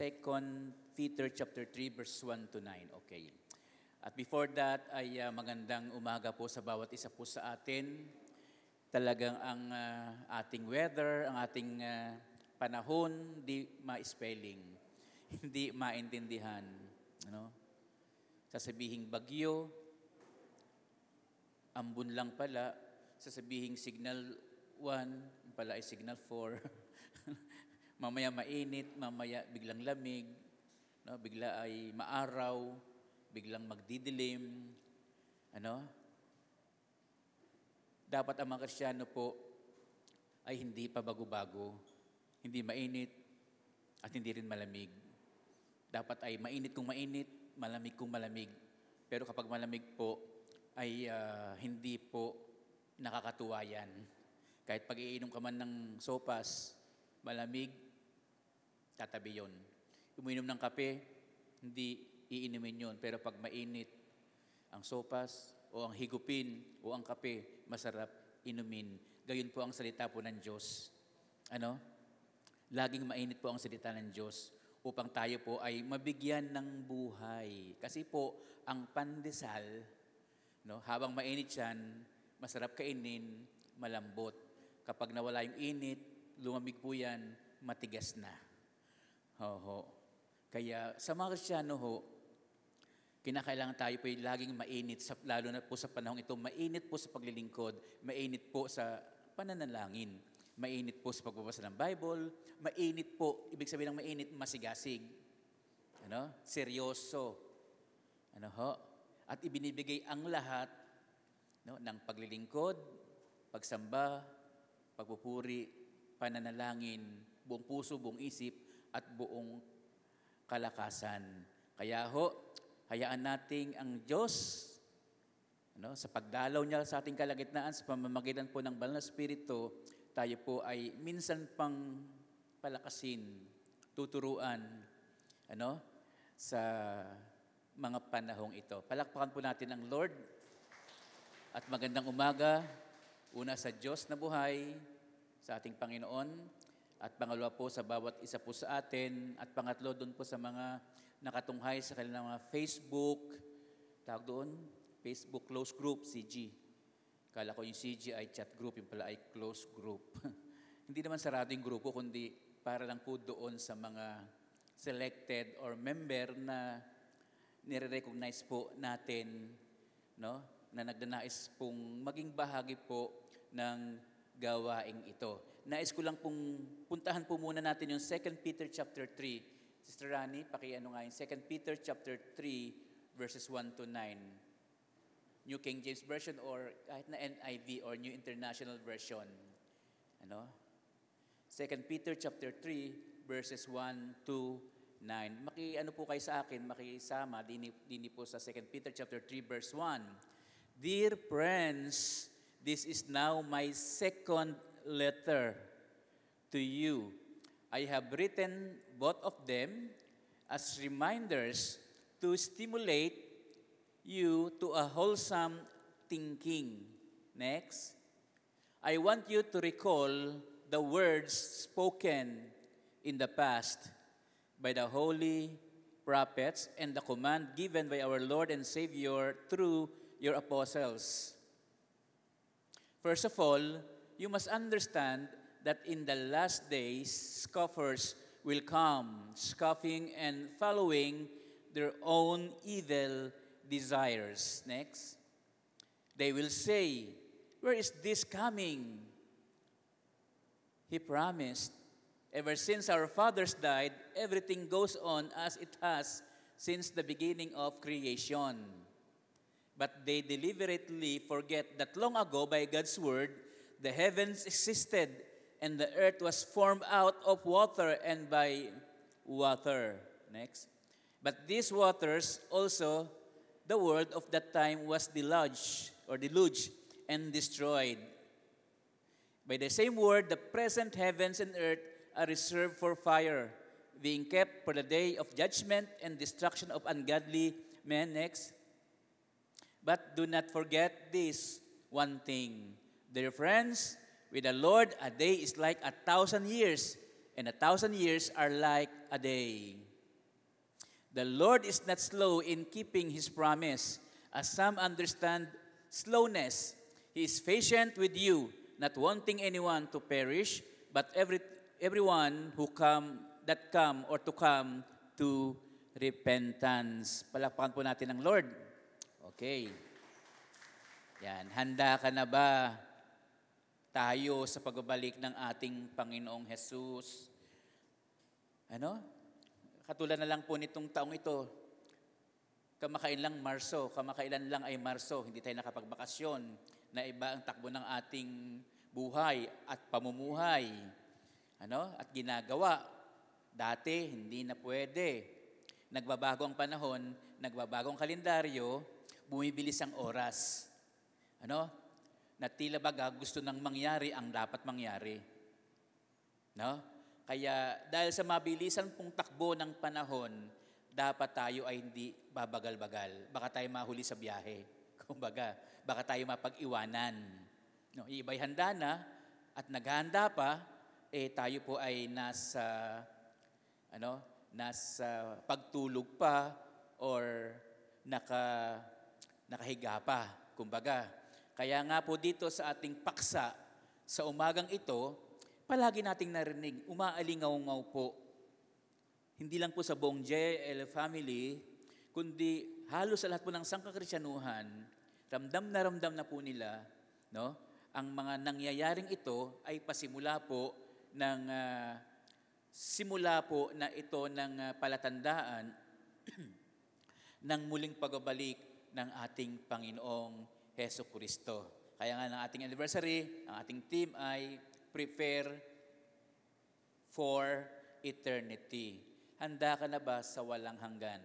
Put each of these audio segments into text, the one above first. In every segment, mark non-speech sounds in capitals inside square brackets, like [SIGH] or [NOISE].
Second Peter chapter 3 verse 1 to 9. Okay. At before that ay ah, magandang umaga po sa bawat isa po sa atin. Talagang ang ah, ating weather, ang ating ah, panahon, di ma-spelling. [LAUGHS] Hindi maintindihan. Ano? Sasabihing bagyo, ambon lang pala, sasabihing signal 1, pala ay signal 4. [LAUGHS] mamaya mainit, mamaya biglang lamig, no? bigla ay maaraw, biglang magdidilim. Ano? Dapat ang mga Kristiyano po ay hindi pa bago-bago, hindi mainit, at hindi rin malamig. Dapat ay mainit kung mainit, malamig kung malamig. Pero kapag malamig po, ay ah, hindi po nakakatuwa yan. Kahit pag iinom ka man ng sopas, malamig, tatabi yun. Uminom ng kape, hindi iinumin yun. Pero pag mainit, ang sopas o ang higupin o ang kape, masarap inumin. Gayon po ang salita po ng Diyos. Ano? Laging mainit po ang salita ng Diyos upang tayo po ay mabigyan ng buhay. Kasi po, ang pandesal, no, habang mainit yan, masarap kainin, malambot. Kapag nawala yung init, lumamig po yan, matigas na. Ho, Kaya sa mga Kristiyano ho, kinakailangan tayo po laging mainit, sa, lalo na po sa panahong ito, mainit po sa paglilingkod, mainit po sa pananalangin, mainit po sa pagbabasa ng Bible, mainit po, ibig sabihin ng mainit, masigasig, ano? seryoso, ano ho? At ibinibigay ang lahat no, ng paglilingkod, pagsamba, pagpupuri, pananalangin, buong puso, buong isip, at buong kalakasan. Kaya ho, hayaan nating ang Diyos ano, sa pagdalaw niya sa ating kalagitnaan, sa pamamagitan po ng Banal na Espiritu, tayo po ay minsan pang palakasin, tuturuan, ano, sa mga panahong ito. Palakpakan po natin ang Lord at magandang umaga. Una sa Diyos na buhay, sa ating Panginoon, at pangalawa po sa bawat isa po sa atin, at pangatlo doon po sa mga nakatunghay sa kanilang mga Facebook, tawag doon, Facebook Close Group, CG. Kala ko yung CG ay chat group, yung pala ay close group. [LAUGHS] Hindi naman sarado yung grupo, kundi para lang po doon sa mga selected or member na nire-recognize po natin no, na nagdanais pong maging bahagi po ng gawaing ito. Nais ko lang pong puntahan po muna natin yung 2 Peter chapter 3. Sister Rani, pakiano nga yung 2 Peter chapter 3 verses 1 to 9. New King James Version or kahit na NIV or New International Version. Ano? 2 Peter chapter 3 verses 1 to 9. Maki ano po kayo sa akin, makisama dini, dini po sa 2 Peter chapter 3 verse 1. Dear friends, this is now my second letter to you. I have written both of them as reminders to stimulate you to a wholesome thinking. Next. I want you to recall the words spoken in the past by the holy prophets and the command given by our Lord and Savior through your apostles. First of all, you must understand that in the last days, scoffers will come, scoffing and following their own evil desires. Next. They will say, Where is this coming? He promised, Ever since our fathers died, everything goes on as it has since the beginning of creation. But they deliberately forget that long ago, by God's word, the heavens existed and the earth was formed out of water and by water. Next. But these waters also, the world of that time was deluged or deluged and destroyed. By the same word, the present heavens and earth are reserved for fire, being kept for the day of judgment and destruction of ungodly men. Next. But do not forget this one thing. Dear friends, with the Lord, a day is like a thousand years, and a thousand years are like a day. The Lord is not slow in keeping his promise, as some understand slowness. He is patient with you, not wanting anyone to perish, but every, everyone who come that come or to come to repentance. Palakpakan po natin ang Lord. Okay. Yan, handa ka na ba tayo sa pagbabalik ng ating Panginoong Jesus? Ano? Katulad na lang po nitong taong ito, kamakain lang Marso, kamakailan lang ay Marso, hindi tayo nakapagbakasyon, na iba ang takbo ng ating buhay at pamumuhay. Ano? At ginagawa. Dati, hindi na pwede. Nagbabago ang panahon, nagbabago ang kalendaryo, bumibilis ang oras. Ano? Na tila baga gusto nang mangyari ang dapat mangyari. No? Kaya dahil sa mabilisan pong takbo ng panahon, dapat tayo ay hindi babagal-bagal. Baka tayo mahuli sa biyahe. [LAUGHS] Kumbaga, baka tayo mapag-iwanan. No, iba'y handa na at naghahanda pa, eh tayo po ay nasa ano, nasa pagtulog pa or naka nakahiga pa. Kumbaga, kaya nga po dito sa ating paksa sa umagang ito, palagi nating narinig, umaalingaw-ngaw po. Hindi lang po sa buong JL family, kundi halos sa lahat po ng sangkakrisyanuhan, ramdam na ramdam na po nila, no? Ang mga nangyayaring ito ay pasimula po ng ah, simula po na ito ng ah, palatandaan [CLEARS THROAT] ng muling pagbabalik ng ating Panginoong Heso Kristo. Kaya nga ng ating anniversary, ang ating team ay prepare for eternity. Handa ka na ba sa walang hanggan?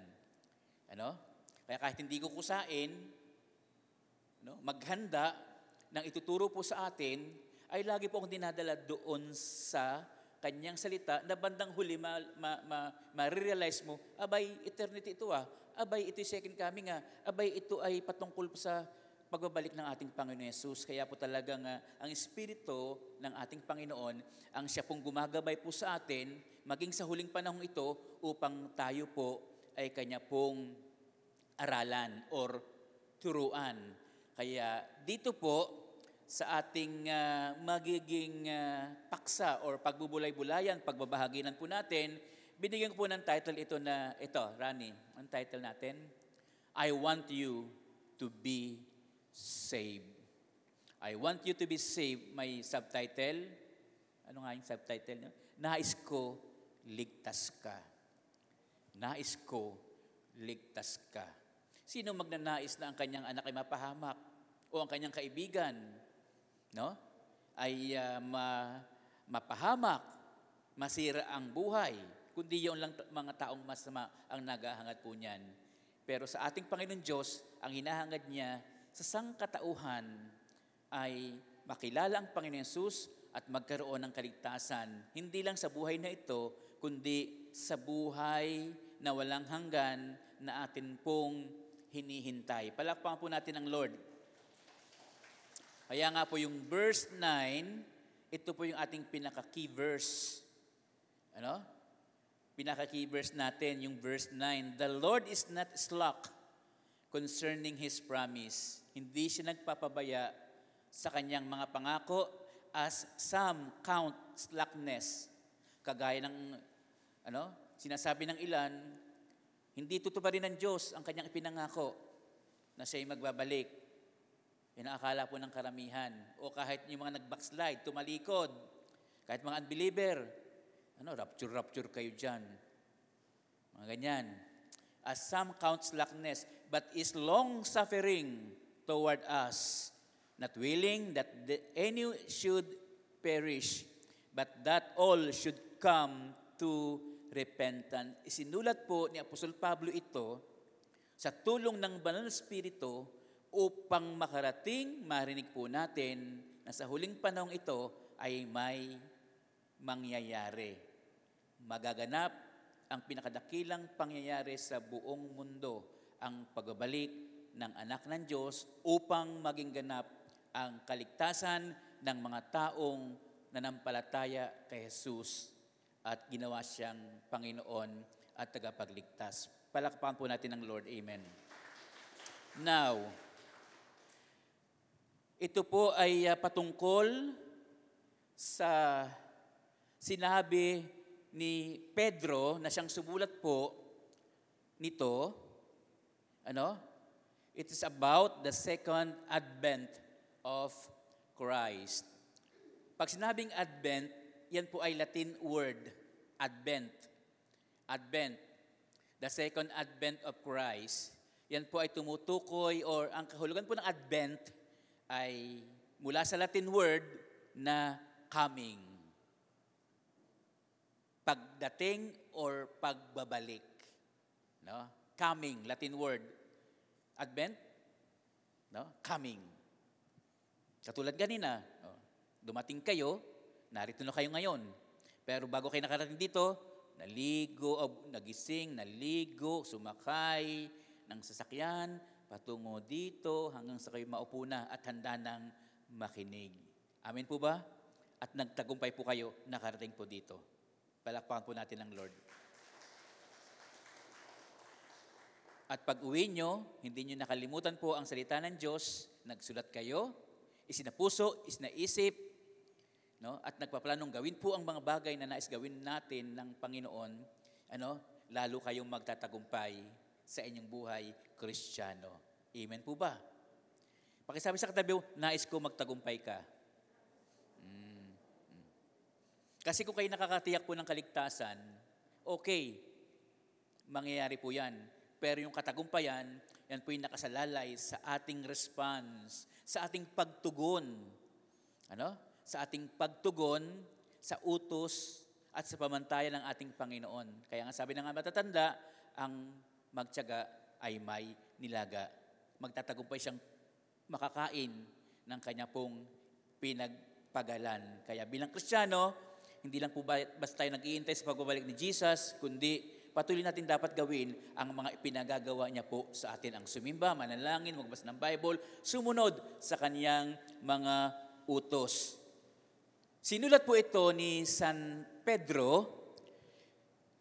Ano? Kaya kahit hindi ko kusain, no, maghanda ng ituturo po sa atin, ay lagi po akong dinadala doon sa kanyang salita na bandang huli ma, ma, ma, ma-realize mo, abay, eternity ito ah. Abay, ito yung second coming ah. Abay, ito ay patungkol sa pagbabalik ng ating Panginoon Yesus. Kaya po talagang ah, ang Espiritu ng ating Panginoon, ang siya pong gumagabay po sa atin, maging sa huling panahon ito, upang tayo po ay kanya pong aralan or turuan. Kaya dito po, sa ating ah, magiging ah, paksa or pagbubulay-bulayan, pagbabahaginan po natin, binigyan ko po ng title ito na, ito, Rani, ang title natin, I want you to be saved. I want you to be saved. May subtitle. Ano nga yung subtitle? Nais ko, ligtas ka. Nais ko, ligtas ka. Sino magnanais na ang kanyang anak ay mapahamak? O ang kanyang kaibigan? No? Ay ah, ma, mapahamak, masira ang buhay. Kundi yung lang mga taong masama ang nagahangad po niyan. Pero sa ating Panginoon Diyos, ang hinahangad niya sa sangkatauhan ay makilala ang Panginoon Yesus at magkaroon ng kaligtasan. Hindi lang sa buhay na ito, kundi sa buhay na walang hanggan na atin pong hinihintay. Palakpakan po natin ang Lord. Kaya nga po yung verse 9, ito po yung ating pinaka-key verse. Ano? Pinaka-key verse natin, yung verse 9. The Lord is not slack concerning His promise. Hindi siya nagpapabaya sa kanyang mga pangako as some count slackness. Kagaya ng ano, sinasabi ng ilan, hindi tutuparin ng Diyos ang kanyang ipinangako na siya'y magbabalik. Yan ang akala po ng karamihan. O kahit yung mga nag-backslide, tumalikod. Kahit mga unbeliever, ano, rapture-rapture kayo dyan. Mga ganyan. As some count slackness, but is long-suffering toward us, not willing that the, any should perish, but that all should come to repentance. Isinulat po ni Apostol Pablo ito sa tulong ng Banal na Espiritu upang makarating, marinig po natin na sa huling panahong ito ay may mangyayari. Magaganap ang pinakadakilang pangyayari sa buong mundo, ang pagbabalik ng anak ng Diyos upang maging ganap ang kaligtasan ng mga taong nanampalataya kay Jesus at ginawa siyang Panginoon at tagapagligtas. Palakpakan po natin ng Lord. Amen. Now, ito po ay uh, patungkol sa sinabi ni Pedro na siyang sumulat po nito. Ano? It is about the second advent of Christ. Pag sinabing advent, yan po ay Latin word, advent. Advent. The second advent of Christ. Yan po ay tumutukoy or ang kahulugan po ng advent ay mula sa Latin word na coming. Pagdating or pagbabalik. No? Coming, Latin word. Advent? No? Coming. Katulad ganina, oh, dumating kayo, narito na kayo ngayon. Pero bago kayo nakarating dito, naligo, o nagising, naligo, sumakay ng sasakyan, patungo dito hanggang sa kayo maupo na at handa ng makinig. Amen po ba? At nagtagumpay po kayo, nakarating po dito. Palakpakan po natin ang Lord. At pag uwi nyo, hindi nyo nakalimutan po ang salita ng Diyos, nagsulat kayo, isinapuso, isnaisip, no? at nagpaplanong gawin po ang mga bagay na nais gawin natin ng Panginoon, ano? lalo kayong magtatagumpay sa inyong buhay kristyano. Amen po ba? Pakisabi sa katabi, nais ko magtagumpay ka. Mm. Kasi kung kayo nakakatiyak po ng kaligtasan, okay, mangyayari po yan. Pero yung katagumpayan, yan po yung nakasalalay sa ating response, sa ating pagtugon. Ano? Sa ating pagtugon sa utos at sa pamantayan ng ating Panginoon. Kaya nga sabi ng nga matatanda, ang magtyaga ay may nilaga. Magtatagumpay siyang makakain ng kanya pong pinagpagalan. Kaya bilang Kristiyano, hindi lang po basta tayo nag-iintay sa pagbabalik ni Jesus, kundi patuloy natin dapat gawin ang mga ipinagagawa niya po sa atin. Ang sumimba, manalangin, magbasa ng Bible, sumunod sa kaniyang mga utos. Sinulat po ito ni San Pedro,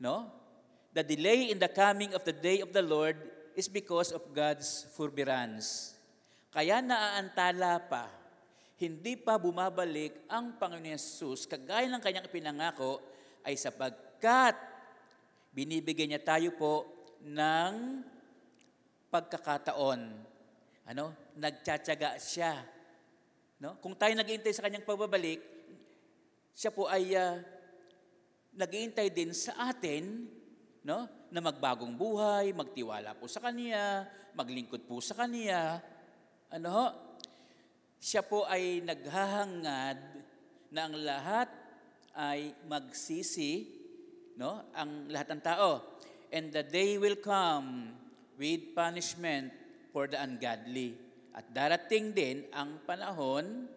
no? The delay in the coming of the day of the Lord is because of God's forbearance. Kaya naaantala pa, hindi pa bumabalik ang Panginoon Yesus, kagaya ng kanyang ipinangako, ay sapagkat binibigyan niya tayo po ng pagkakataon. Ano? Nagtsatsaga siya. No? Kung tayo naghihintay sa kanyang pagbabalik, siya po ay uh, naghihintay din sa atin no? na magbagong buhay, magtiwala po sa Kanya, maglingkod po sa Kanya. Ano? Siya po ay naghahangad na ang lahat ay magsisi no? Ang lahat ng tao. And the day will come with punishment for the ungodly. At darating din ang panahon,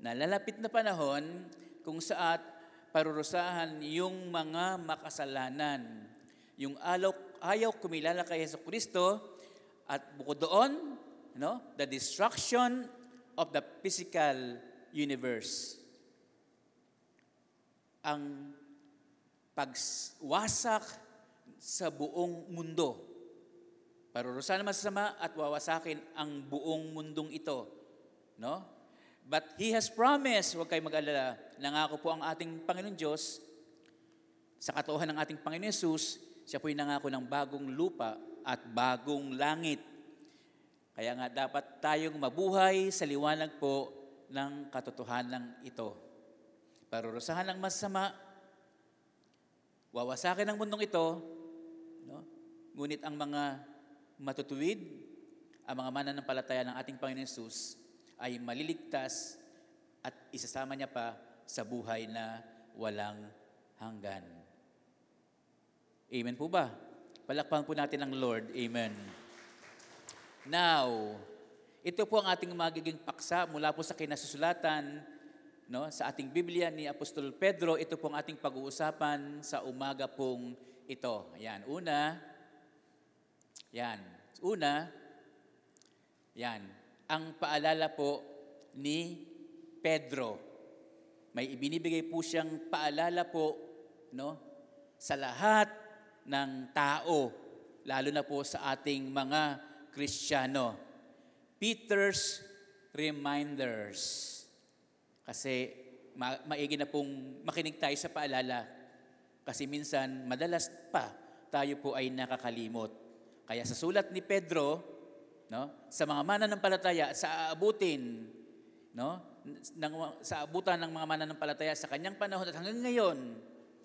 nalalapit na panahon, kung saat parurusahan yung mga makasalanan. Yung alaw, ayaw kumilala kay Yeso Kristo at bukod doon, no, the destruction of the physical universe. Ang pagwasak sa buong mundo. Parurusahan ng masasama at wawasakin ang buong mundong ito. No? But He has promised, huwag kayo mag-alala, nangako po ang ating Panginoon Diyos, sa katuhan ng ating Panginoon Yesus, siya po'y nangako ng bagong lupa at bagong langit. Kaya nga dapat tayong mabuhay sa liwanag po ng katotohanan ito. Parurusahan ng masama Wawasakin ang mundong ito, no? ngunit ang mga matutuwid, ang mga mananampalataya ng ating Panginoon Jesus ay maliligtas at isasama niya pa sa buhay na walang hanggan. Amen po ba? Palakpakan po natin ang Lord. Amen. Now, ito po ang ating magiging paksa mula po sa kinasusulatan no, sa ating Biblia ni Apostol Pedro, ito pong ating pag-uusapan sa umaga pong ito. Ayan, una, yan, una, yan, ang paalala po ni Pedro. May ibinibigay po siyang paalala po, no, sa lahat ng tao, lalo na po sa ating mga Kristiyano. Peter's Reminders. Kasi ma- maigi na pong makinig tayo sa paalala. Kasi minsan, madalas pa, tayo po ay nakakalimot. Kaya sa sulat ni Pedro, no, sa mga mananampalataya, sa aabutin, no, ng, sa abutan ng mga mananampalataya sa kanyang panahon at hanggang ngayon,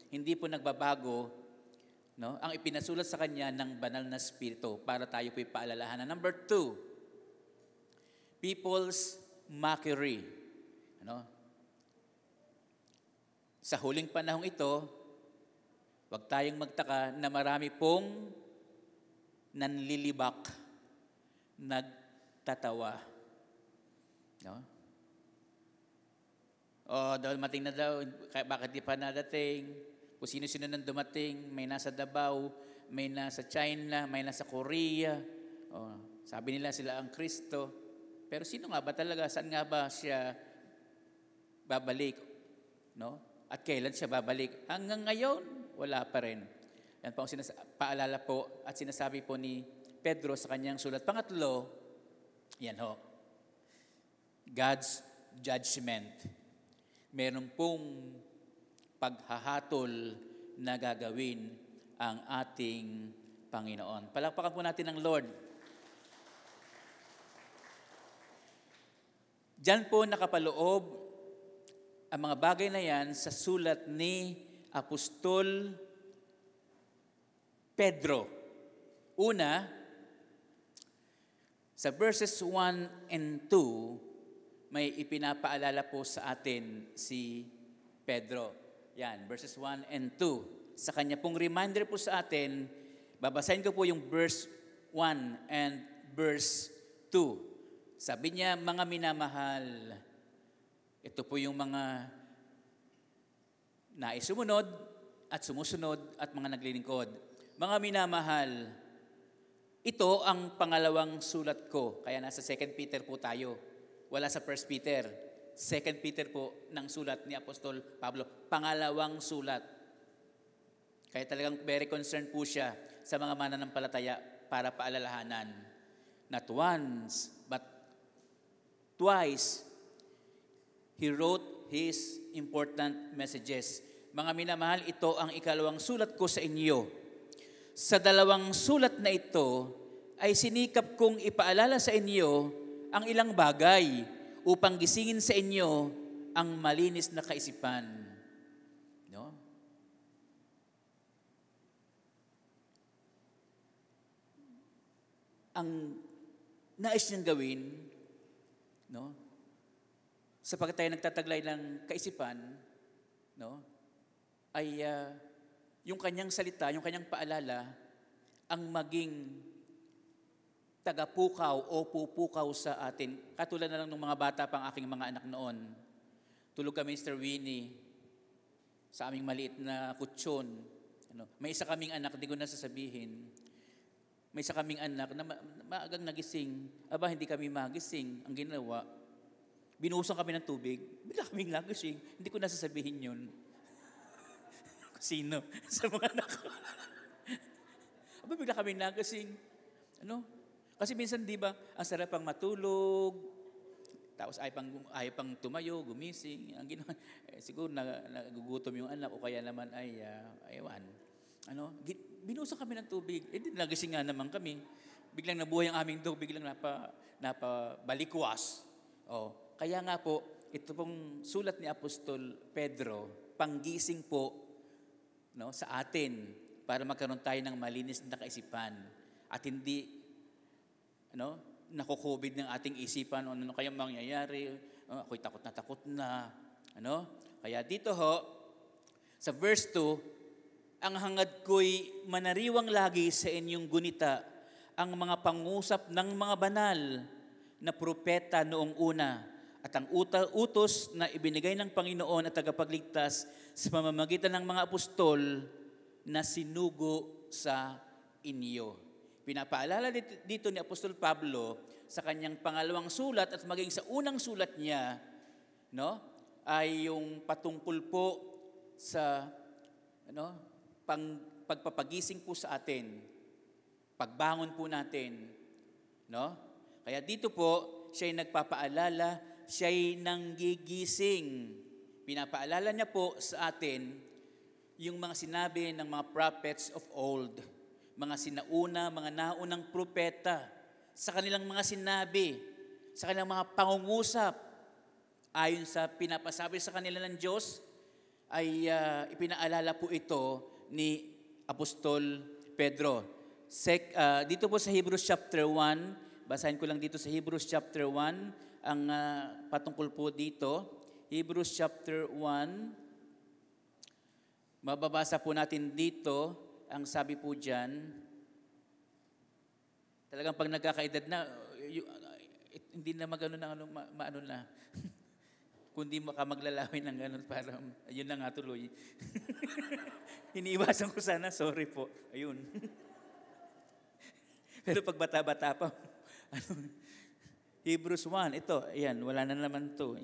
hindi po nagbabago no, ang ipinasulat sa kanya ng banal na spirito para tayo po ipaalalahanan. Number two, people's mockery. Ano? Sa huling panahong ito, huwag tayong magtaka na marami pong nanlilibak, nagtatawa. No? O, dumating na daw, bakit di pa nadating? Kung sino-sino nang dumating, may nasa Davao, may nasa China, may nasa Korea. O, sabi nila sila ang Kristo. Pero sino nga ba talaga? Saan nga ba siya babalik? No? At kailan siya babalik? Hanggang ngayon, wala pa rin. Yan po ang sinas- paalala po at sinasabi po ni Pedro sa kanyang sulat. Pangatlo, yan ho, God's judgment. Meron pong paghahatol na gagawin ang ating Panginoon. Palakpakan po natin ang Lord. Diyan po nakapaloob ang mga bagay na yan sa sulat ni Apostol Pedro. Una, sa verses 1 and 2, may ipinapaalala po sa atin si Pedro. Yan, verses 1 and 2. Sa kanya pong reminder po sa atin, babasahin ko po yung verse 1 and verse 2. Sabi niya, mga minamahal, ito po yung mga naisumunod at sumusunod at mga naglilingkod. Mga minamahal, ito ang pangalawang sulat ko. Kaya nasa 2 Peter po tayo. Wala sa 1 Peter. 2 Peter po ng sulat ni Apostol Pablo. Pangalawang sulat. Kaya talagang very concerned po siya sa mga mananampalataya para paalalahanan. Not once, but twice, he wrote his important messages. Mga minamahal, ito ang ikalawang sulat ko sa inyo. Sa dalawang sulat na ito, ay sinikap kong ipaalala sa inyo ang ilang bagay upang gisingin sa inyo ang malinis na kaisipan. No? Ang nais niyang gawin, no? Sapagkat tayo nagtataglay ng kaisipan, no? ay uh, yung kanyang salita, yung kanyang paalala, ang maging tagapukaw o pupukaw sa atin. Katulad na lang ng mga bata pang aking mga anak noon. Tulog kami, Mr. Winnie, sa aming maliit na kutsyon. Ano, may isa kaming anak, di ko na sasabihin. May isa kaming anak na ma- maagang nagising. Aba, hindi kami magising. Ang ginawa, binuhusan kami ng tubig. Bigla kaming nagising. Hindi ko na sasabihin yun. [LAUGHS] Sino? [LAUGHS] sa mga anak ko. [LAUGHS] Aba, bigla kami nagising. Ano? Kasi minsan, di ba, ang sarap pang matulog, tapos ay pang, ay pang tumayo, gumising. Ang ginawa, eh, siguro na, nagugutom yung anak o kaya naman ay, uh, aywan. Ano, binusa kami ng tubig. Eh, nagising nga naman kami. Biglang nabuhay ang aming dog, biglang napa, napabalikwas. Oh, kaya nga po, ito pong sulat ni Apostol Pedro, panggising po no, sa atin para magkaroon tayo ng malinis na kaisipan at hindi ano, nakukubid ng ating isipan, ano, ano kaya mangyayari, oh, ako'y takot na takot na. Ano? Kaya dito ho, sa verse 2, ang hangad ko'y manariwang lagi sa inyong gunita ang mga pangusap ng mga banal na propeta noong una at ang utos na ibinigay ng Panginoon at tagapagligtas sa pamamagitan ng mga apostol na sinugo sa inyo. Pinapaalala dito ni Apostol Pablo sa kanyang pangalawang sulat at maging sa unang sulat niya, no, ay yung patungkol po sa ano, pang pagpapagising po sa atin, pagbangon po natin, no? Kaya dito po, siya ay nagpapaalala, siya ay nanggigising. Pinapaalala niya po sa atin yung mga sinabi ng mga prophets of old, mga sinauna, mga naunang propeta, sa kanilang mga sinabi, sa kanilang mga pangungusap, ayon sa pinapasabi sa kanila ng Diyos, ay uh, ipinaalala po ito ni Apostol Pedro. Sek, uh, dito po sa Hebrews chapter 1, basahin ko lang dito sa Hebrews chapter 1, ang uh, patungkol po dito. Hebrews chapter 1, mababasa po natin dito, ang sabi po dyan, talagang pag nagkakaedad na, y- hindi na magano na ano, ma, maano na. [LAUGHS] Kundi maka maglalawin ng ganun para, ayun na nga tuloy. [LAUGHS] Iniiwasan ko sana, sorry po. Ayun. [LAUGHS] Pero pag bata-bata pa, ano, Hebrews 1, ito, ayan, wala na naman to.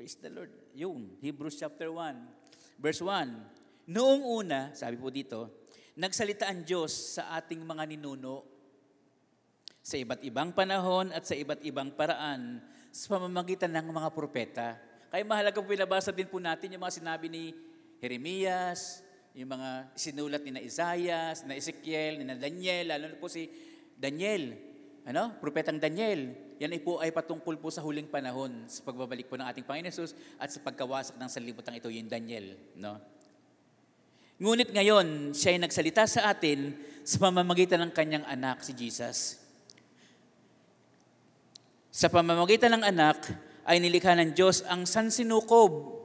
Praise the Lord. Yun, Hebrews chapter 1, verse 1. Noong una, sabi po dito, nagsalita ang Diyos sa ating mga ninuno sa iba't ibang panahon at sa iba't ibang paraan sa pamamagitan ng mga propeta. Kaya mahalaga po pinabasa din po natin yung mga sinabi ni Jeremias, yung mga sinulat ni na Isaias, na Ezekiel, ni na Daniel, lalo na po si Daniel, ano? Propetang Daniel. Yan ay po ay patungkol po sa huling panahon sa pagbabalik po ng ating Panginoon Jesus at sa pagkawasak ng sanlibutan ito, yung Daniel, no? Ngunit ngayon, siya ay nagsalita sa atin sa pamamagitan ng kanyang anak, si Jesus. Sa pamamagitan ng anak ay nilikha ng Diyos ang sansinukob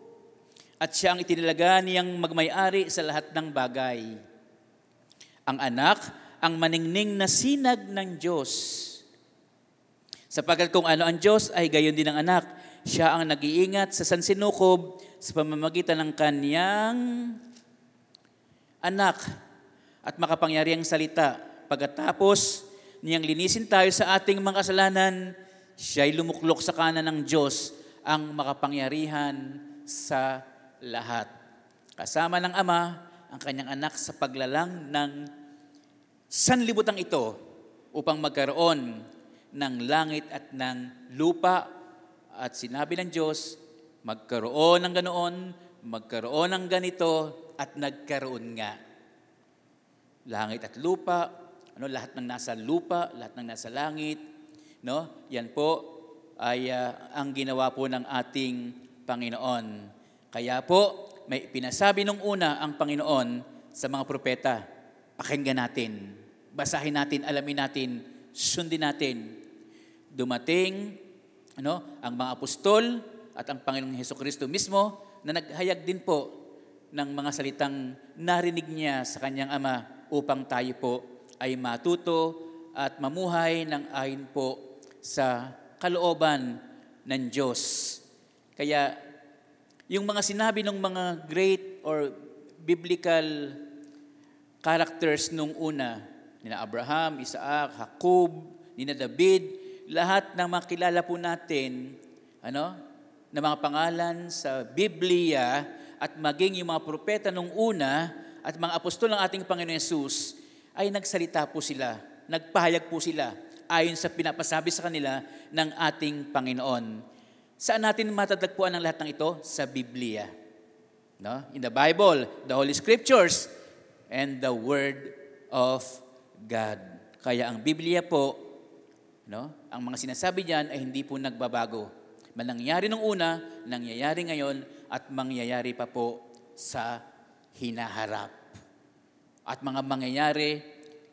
at siya ang itinilaga niyang magmay-ari sa lahat ng bagay. Ang anak, ang maningning na sinag ng Diyos. Sapagkat kung ano ang Diyos ay gayon din ang anak, siya ang nag-iingat sa sansinukob sa pamamagitan ng kanyang anak at makapangyariang salita. Pagkatapos niyang linisin tayo sa ating mga kasalanan, Siya'y lumuklok sa kanan ng Diyos ang makapangyarihan sa lahat. Kasama ng Ama ang kanyang anak sa paglalang ng sanlibutang ito upang magkaroon ng langit at ng lupa. At sinabi ng Diyos, magkaroon ng ganoon, magkaroon ng ganito, at nagkaroon nga. Langit at lupa, ano, lahat ng nasa lupa, lahat ng nasa langit, No? Yan po ay uh, ang ginawa po ng ating Panginoon. Kaya po, may pinasabi nung una ang Panginoon sa mga propeta. Pakinggan natin, basahin natin, alamin natin, sundin natin. Dumating ano, ang mga apostol at ang Panginoong Heso Kristo mismo na naghayag din po ng mga salitang narinig niya sa kanyang Ama upang tayo po ay matuto at mamuhay ng ayon po sa kalooban ng Diyos. Kaya yung mga sinabi ng mga great or biblical characters nung una, nina Abraham, Isaac, Jacob, nina David, lahat ng makilala po natin, ano, na mga pangalan sa Biblia at maging yung mga propeta nung una at mga apostol ng ating Panginoon Yesus ay nagsalita po sila, nagpahayag po sila ayon sa pinapasabi sa kanila ng ating Panginoon. Saan natin matatagpuan ang lahat ng ito? Sa Biblia. No? In the Bible, the Holy Scriptures, and the Word of God. Kaya ang Biblia po, no, ang mga sinasabi diyan ay hindi po nagbabago. Manangyari nung una, nangyayari ngayon, at mangyayari pa po sa hinaharap. At mga mangyayari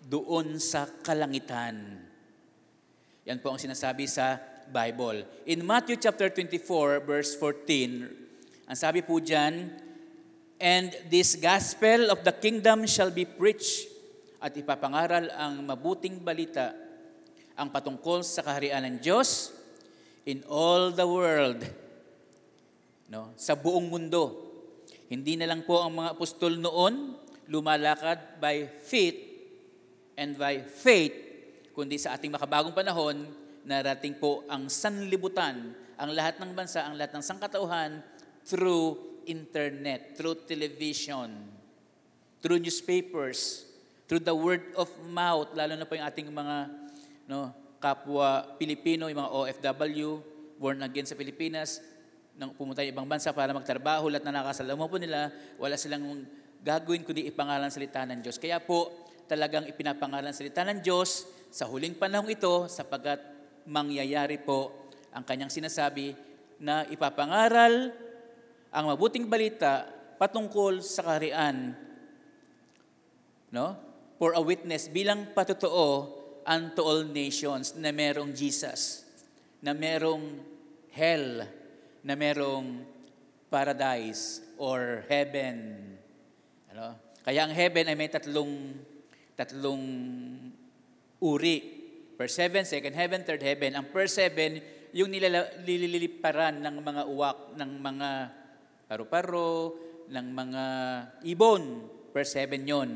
doon sa kalangitan. Yan po ang sinasabi sa Bible. In Matthew chapter 24, verse 14, ang sabi po dyan, And this gospel of the kingdom shall be preached at ipapangaral ang mabuting balita ang patungkol sa kaharian ng Diyos in all the world. No? Sa buong mundo. Hindi na lang po ang mga apostol noon lumalakad by faith and by faith kundi sa ating makabagong panahon, narating po ang sanlibutan, ang lahat ng bansa, ang lahat ng sangkatauhan through internet, through television. through newspapers, through the word of mouth, lalo na po yung ating mga no, kapwa Pilipino, yung mga OFW, born again sa Pilipinas, nang pumunta yung ibang bansa para magtrabaho, lahat na nakasalamu po nila, wala silang gagawin kundi ipangalan salita ng Diyos. Kaya po, talagang ipinapangalan salita ng Diyos sa huling panahong ito sapagkat mangyayari po ang kanyang sinasabi na ipapangaral ang mabuting balita patungkol sa kaharian no? for a witness bilang patotoo unto all nations na merong Jesus, na merong hell, na merong paradise or heaven. Ano? Kaya ang heaven ay may tatlong tatlong uri. First heaven, second heaven, third heaven. Ang first heaven, yung nililiparan ng mga uwak, ng mga paru-paro, ng mga ibon. First heaven yon.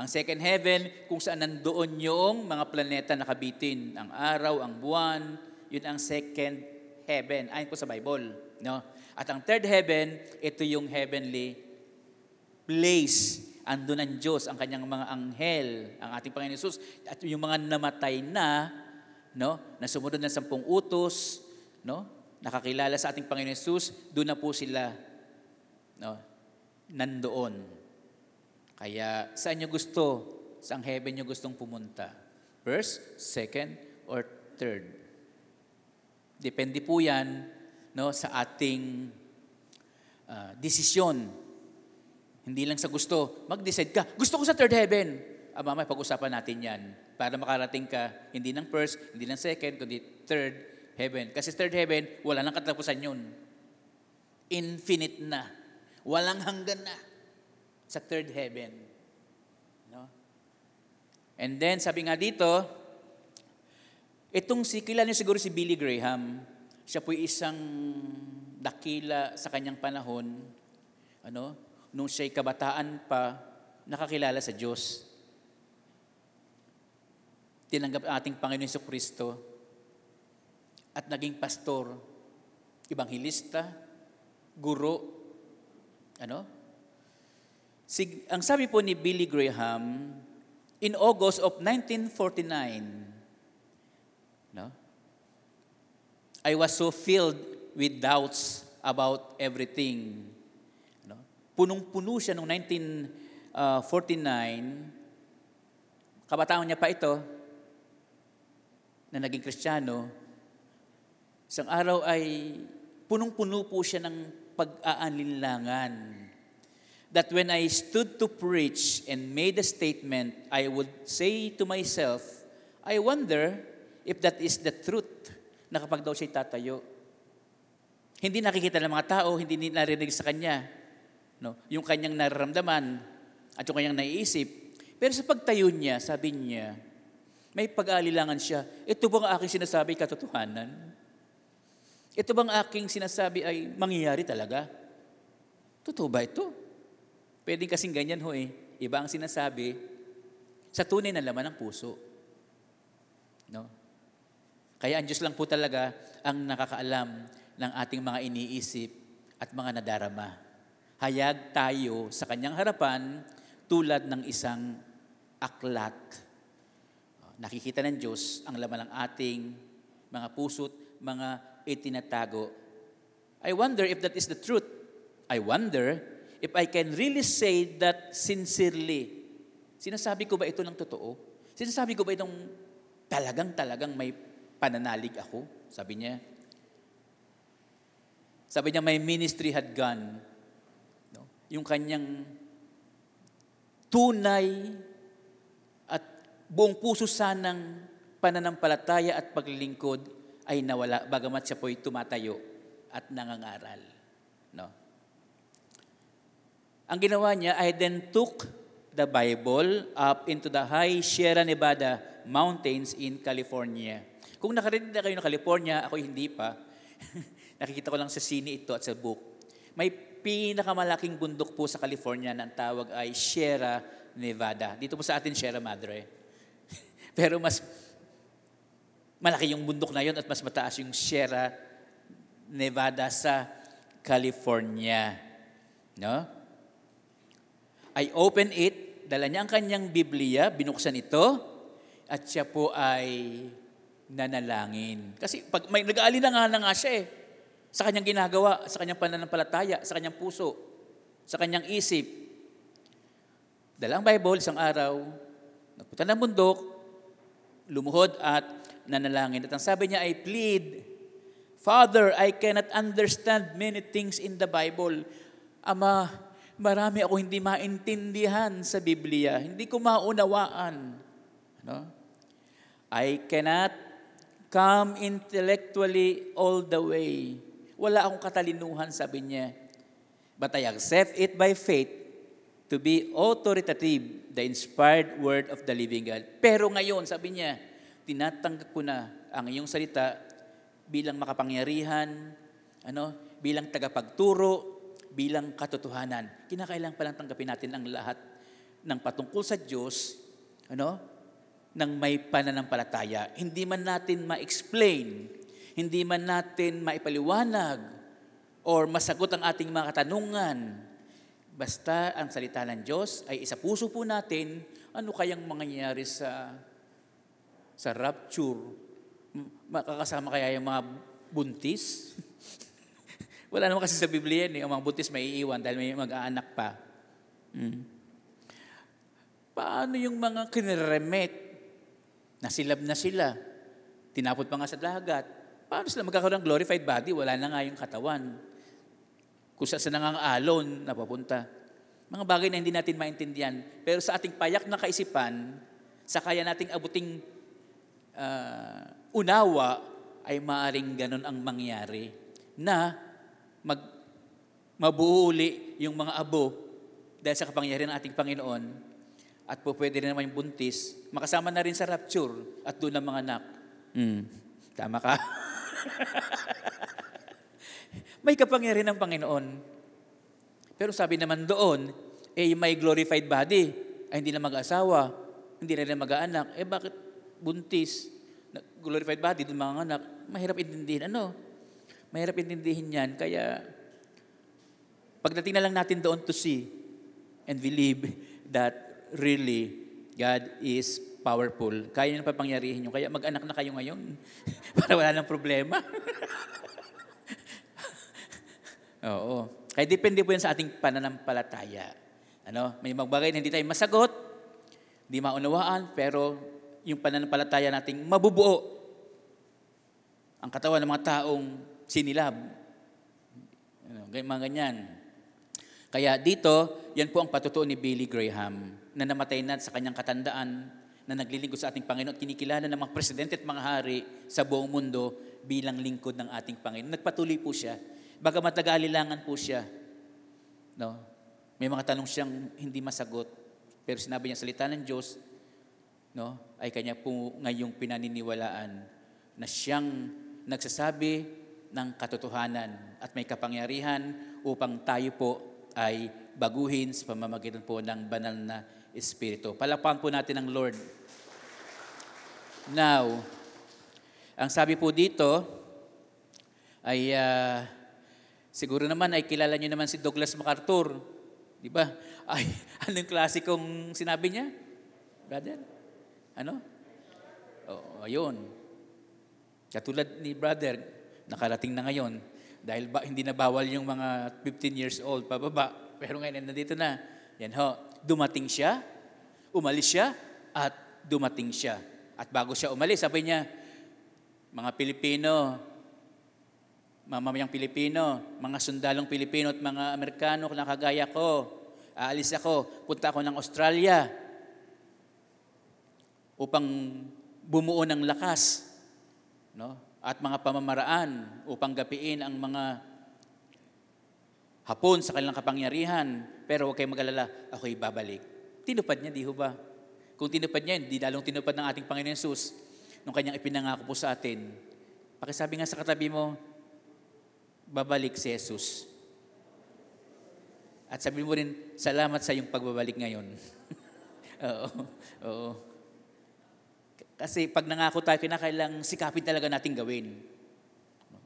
Ang second heaven, kung saan nandoon yung mga planeta nakabitin. Ang araw, ang buwan, yun ang second heaven. Ayon po sa Bible. No? At ang third heaven, ito yung heavenly place. Ando ng Diyos, ang kanyang mga anghel, ang ating Panginoon Jesus, at yung mga namatay na, no, na sumunod ng sampung utos, no, nakakilala sa ating Panginoon Jesus, doon na po sila no, nandoon. Kaya saan nyo gusto? Saan heaven nyo gustong pumunta? First, second, or third? Depende po yan no, sa ating uh, desisyon. Hindi lang sa gusto. Mag-decide ka, gusto ko sa third heaven. Ah, mamaya pag-usapan natin yan. Para makarating ka, hindi ng first, hindi ng second, kundi third heaven. Kasi third heaven, wala nang katapusan yun. Infinite na. Walang hanggan na sa third heaven. No? And then, sabi nga dito, itong si, kilala niyo siguro si Billy Graham, siya po isang dakila sa kanyang panahon, ano, nung siya'y kabataan pa, nakakilala sa Diyos. Tinanggap ang ating Panginoon sa Kristo at naging pastor, ibanghilista, guro, ano, Sig- ang sabi po ni Billy Graham, in August of 1949, no? I was so filled with doubts about everything. No? Punong-puno siya noong 1949, kabataan niya pa ito, na naging kristyano, isang araw ay punong-puno po siya ng pag-aanlinlangan that when I stood to preach and made a statement, I would say to myself, I wonder if that is the truth na kapag daw siya tatayo. Hindi nakikita ng mga tao, hindi narinig sa kanya. No? Yung kanyang nararamdaman at yung kanyang naiisip. Pero sa pagtayo niya, sabi niya, may pag-aalilangan siya. Ito bang aking sinasabi katotohanan? Ito bang aking sinasabi ay mangyayari talaga? Totoo ba ito? Pwede kasing ganyan ho eh. Iba ang sinasabi sa tunay na laman ng puso. No? Kaya ang Diyos lang po talaga ang nakakaalam ng ating mga iniisip at mga nadarama. Hayag tayo sa kanyang harapan tulad ng isang aklat. Nakikita ng Diyos ang laman ng ating mga puso't mga itinatago. I wonder if that is the truth. I wonder if I can really say that sincerely, sinasabi ko ba ito ng totoo? Sinasabi ko ba itong talagang-talagang may pananalig ako? Sabi niya. Sabi niya, my ministry had gone. No? Yung kanyang tunay at buong puso sanang pananampalataya at paglilingkod ay nawala, bagamat siya po'y tumatayo at nangangaral. No? Ang ginawa niya, I then took the Bible up into the high Sierra Nevada mountains in California. Kung nakarinig na kayo ng California, ako hindi pa. [LAUGHS] Nakikita ko lang sa sine ito at sa book. May pinakamalaking bundok po sa California na ang tawag ay Sierra Nevada. Dito po sa atin, Sierra Madre. [LAUGHS] Pero mas malaki yung bundok na yon at mas mataas yung Sierra Nevada sa California. No? I open it, dala niya ang kanyang Biblia, binuksan ito, at siya po ay nanalangin. Kasi pag may nag-aalala nga na nga siya eh, sa kanyang ginagawa, sa kanyang pananampalataya, sa kanyang puso, sa kanyang isip. Dala ang Bible isang araw, nagpunta ng bundok, lumuhod at nanalangin. At ang sabi niya ay plead, Father, I cannot understand many things in the Bible. Ama, marami ako hindi maintindihan sa Biblia. Hindi ko maunawaan. Ano? I cannot come intellectually all the way. Wala akong katalinuhan, sabi niya. But I accept it by faith to be authoritative, the inspired word of the living God. Pero ngayon, sabi niya, tinatanggap ko na ang iyong salita bilang makapangyarihan, ano, bilang tagapagturo, bilang katotohanan. Kinakailangan palang tanggapin natin ang lahat ng patungkol sa Diyos, ano, ng may pananampalataya. Hindi man natin ma-explain, hindi man natin maipaliwanag, or masagot ang ating mga katanungan. Basta ang salita ng Diyos ay isa puso po natin, ano kayang mangyayari sa sa rapture? Makakasama kaya yung mga buntis? [LAUGHS] Wala naman kasi sa Biblia yan, eh. ang mga buntis may iiwan dahil may mag-aanak pa. Hmm. Paano yung mga kinremet? Nasilab na sila. Tinapot pa nga sa dagat. Paano sila magkakaroon ng glorified body? Wala na nga yung katawan. Kung saan na nga ang alon napapunta. Mga bagay na hindi natin maintindihan. Pero sa ating payak na kaisipan, sa kaya nating abuting uh, unawa, ay maaring ganun ang mangyari na mag, mabuuli yung mga abo dahil sa kapangyarihan ng ating Panginoon at po pwede rin naman yung buntis, makasama na rin sa rapture at doon ang mga anak. Hmm, tama ka. [LAUGHS] may kapangyarihan ng Panginoon. Pero sabi naman doon, eh may glorified body, ay hindi na mag-asawa, hindi na rin mag-aanak. Eh bakit buntis? Glorified body, doon mga anak, mahirap intindihin. Ano? Mahirap intindihin yan. Kaya, pagdating na lang natin doon to see and believe that really God is powerful. Kaya nyo papangyarihin nyo. Kaya mag-anak na kayo ngayon [LAUGHS] para wala nang problema. [LAUGHS] Oo. Kaya depende po yan sa ating pananampalataya. Ano? May magbagay na hindi tayo masagot, hindi maunawaan, pero yung pananampalataya nating mabubuo ang katawan ng mga taong sinilab. Ano, mga ganyan. Kaya dito, yan po ang patutuo ni Billy Graham na namatay na sa kanyang katandaan na naglilingkod sa ating Panginoon at kinikilala ng mga presidente at mga hari sa buong mundo bilang lingkod ng ating Panginoon. Nagpatuloy po siya. Bagamat nag-aalilangan po siya. No? May mga tanong siyang hindi masagot. Pero sinabi niya salita ng Diyos, no, ay kanya po ngayong pinaniniwalaan na siyang nagsasabi ng katotohanan at may kapangyarihan upang tayo po ay baguhin sa pamamagitan po ng banal na Espiritu. Palapakan po natin ang Lord. Now, ang sabi po dito ay uh, siguro naman ay kilala niyo naman si Douglas MacArthur. Di ba? [LAUGHS] Ay, anong klasikong sinabi niya? Brother? Ano? Oh, ayun. Katulad ni brother, nakarating na ngayon dahil ba, hindi na bawal yung mga 15 years old pababa. Pero ngayon, nandito na. Yan ho, dumating siya, umalis siya, at dumating siya. At bago siya umalis, sabi niya, mga Pilipino, mamamayang Pilipino, mga sundalong Pilipino at mga Amerikano na kagaya ko, aalis ako, punta ako ng Australia upang bumuo ng lakas no? At mga pamamaraan upang gapiin ang mga hapon sa kanilang kapangyarihan. Pero huwag kayong mag-alala, ako'y babalik. Tinupad niya, di ho ba? Kung tinupad niya, di lalong tinupad ng ating Panginoon Jesus nung kanyang ipinangako po sa atin. Pakisabi nga sa katabi mo, babalik si Jesus. At sabi mo rin, salamat sa iyong pagbabalik ngayon. [LAUGHS] oo, oo. Kasi pag nangako tayo, kinakailang sikapin talaga natin gawin.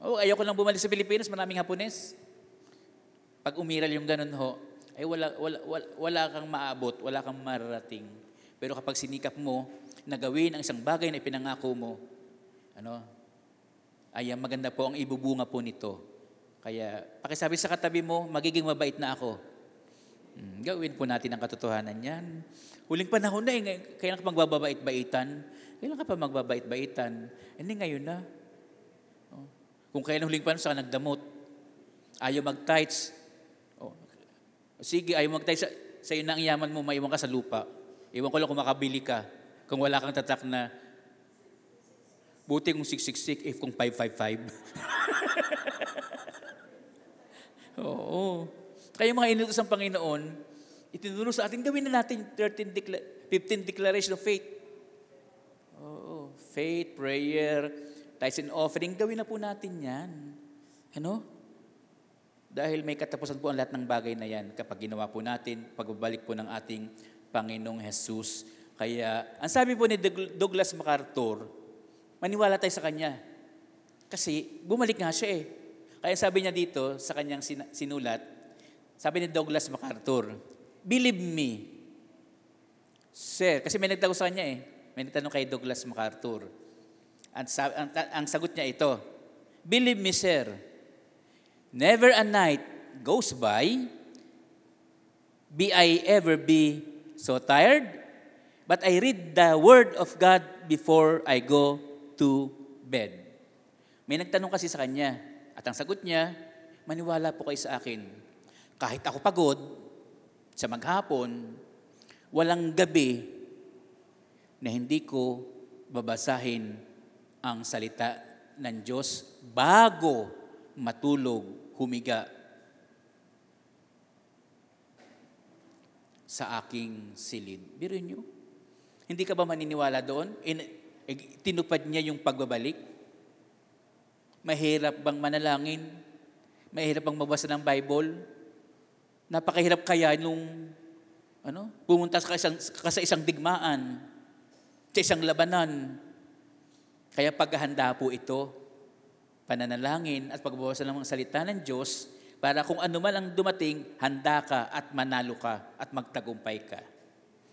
Oh, ayoko lang bumalik sa Pilipinas, maraming Hapones. Pag umiral yung ganun ho, ay wala, wala, wala, wala kang maabot, wala kang mararating. Pero kapag sinikap mo na gawin ang isang bagay na ipinangako mo, ano, ay maganda po ang ibubunga po nito. Kaya pakisabi sa katabi mo, magiging mabait na ako. Hmm, gawin po natin ang katotohanan yan. Huling panahon na eh, ngay- kailan ka magbababait-baitan? Kailan ka pa magbabait-baitan? Hindi ngayon na. Oh. Kung kailan huling panahon, saka nagdamot. Ayaw mag-tights. Oh. Sige, ayaw mag-tights. Sa, sa'yo na ang yaman mo, maiwan ka sa lupa. Iwan ko lang kung makabili ka. Kung wala kang tatak na, buti kung 666 if kung 555. [LAUGHS] Oo. Kaya mga inutos ng Panginoon, itinuro sa atin, gawin na natin 13 decla- 15 declaration of faith. Faith, prayer, tithes and offering, gawin na po natin yan. Ano? Dahil may katapusan po ang lahat ng bagay na yan kapag ginawa po natin, pagbabalik po ng ating Panginoong Jesus. Kaya, ang sabi po ni Doug- Douglas MacArthur, maniwala tayo sa Kanya. Kasi bumalik nga siya eh. Kaya sabi niya dito sa kanyang sinulat, sabi ni Douglas MacArthur, Believe me, Sir, kasi may nagtanong sa kanya eh. May nagtanong kay Douglas MacArthur. Ang, ang, ang sagot niya ito, Believe me, sir, never a night goes by, be I ever be so tired, but I read the word of God before I go to bed. May nagtanong kasi sa kanya, at ang sagot niya, maniwala po kayo sa akin. Kahit ako pagod, sa maghapon, walang gabi na hindi ko babasahin ang salita ng Diyos bago matulog, humiga sa aking silid. Biro nyo? Hindi ka ba maniniwala doon? In, eh, tinupad niya yung pagbabalik? Mahirap bang manalangin? Mahirap bang magbasa ng Bible? Napakahirap kaya nung ano, pumunta ka, isang, ka sa isang digmaan, sa isang labanan. Kaya paghahanda po ito, pananalangin at pagbabasa ng mga salita ng Diyos para kung ano man ang dumating, handa ka at manalo ka at magtagumpay ka.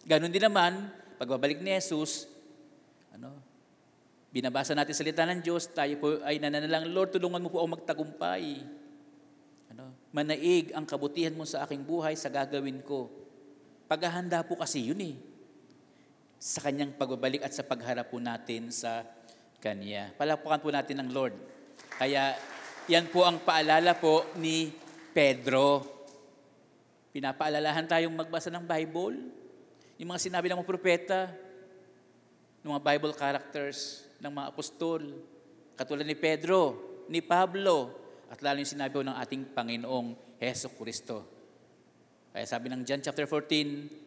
Ganon din naman, pagbabalik ni Jesus, ano, binabasa natin salita ng Diyos, tayo po ay nananalang, Lord, tulungan mo po ako magtagumpay. Ano, manaig ang kabutihan mo sa aking buhay sa gagawin ko. Paghahanda po kasi yun eh. Sa kanyang pagbabalik at sa pagharap po natin sa Kanya. Palapakan po natin ang Lord. Kaya yan po ang paalala po ni Pedro. Pinapaalalahan tayong magbasa ng Bible. Yung mga sinabi ng mga propeta, ng mga Bible characters, ng mga apostol, katulad ni Pedro, ni Pablo, at lalo yung sinabi po ng ating Panginoong Heso Kristo. Kaya sabi ng John chapter 14,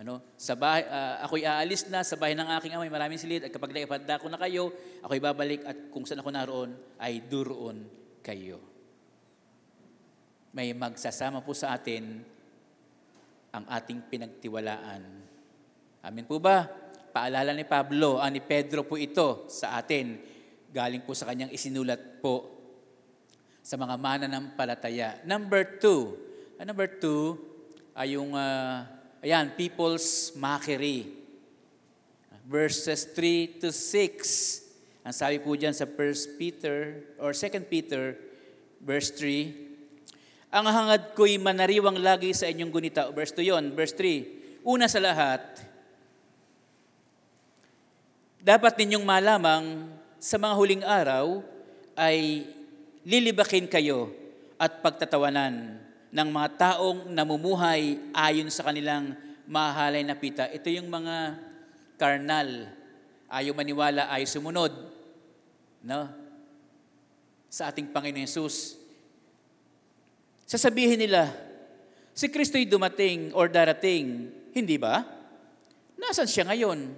ano, sa bahay, ah, ako'y aalis na sa bahay ng aking amay, maraming silid, at kapag naipanda ko na kayo, ako'y babalik at kung saan ako naroon, ay duroon kayo. May magsasama po sa atin ang ating pinagtiwalaan. Amin po ba? Paalala ni Pablo, ah, ni Pedro po ito sa atin. Galing po sa kanyang isinulat po sa mga mananampalataya. Number two, ah, number two ay yung, ah, ayan, people's mockery. Verses 3 to 6. Ang sabi po dyan sa 1 Peter, or 2 Peter, verse 3, Ang hangad ko'y manariwang lagi sa inyong gunita. Verse 2 yon, verse 3. Una sa lahat, dapat ninyong malamang sa mga huling araw ay lilibakin kayo at pagtatawanan ng mga taong namumuhay ayon sa kanilang mahalay na pita. Ito yung mga karnal, ayaw maniwala, ayaw sumunod no? sa ating Panginoon Yesus. Sasabihin nila, si Kristo'y dumating or darating, hindi ba? Nasaan siya ngayon?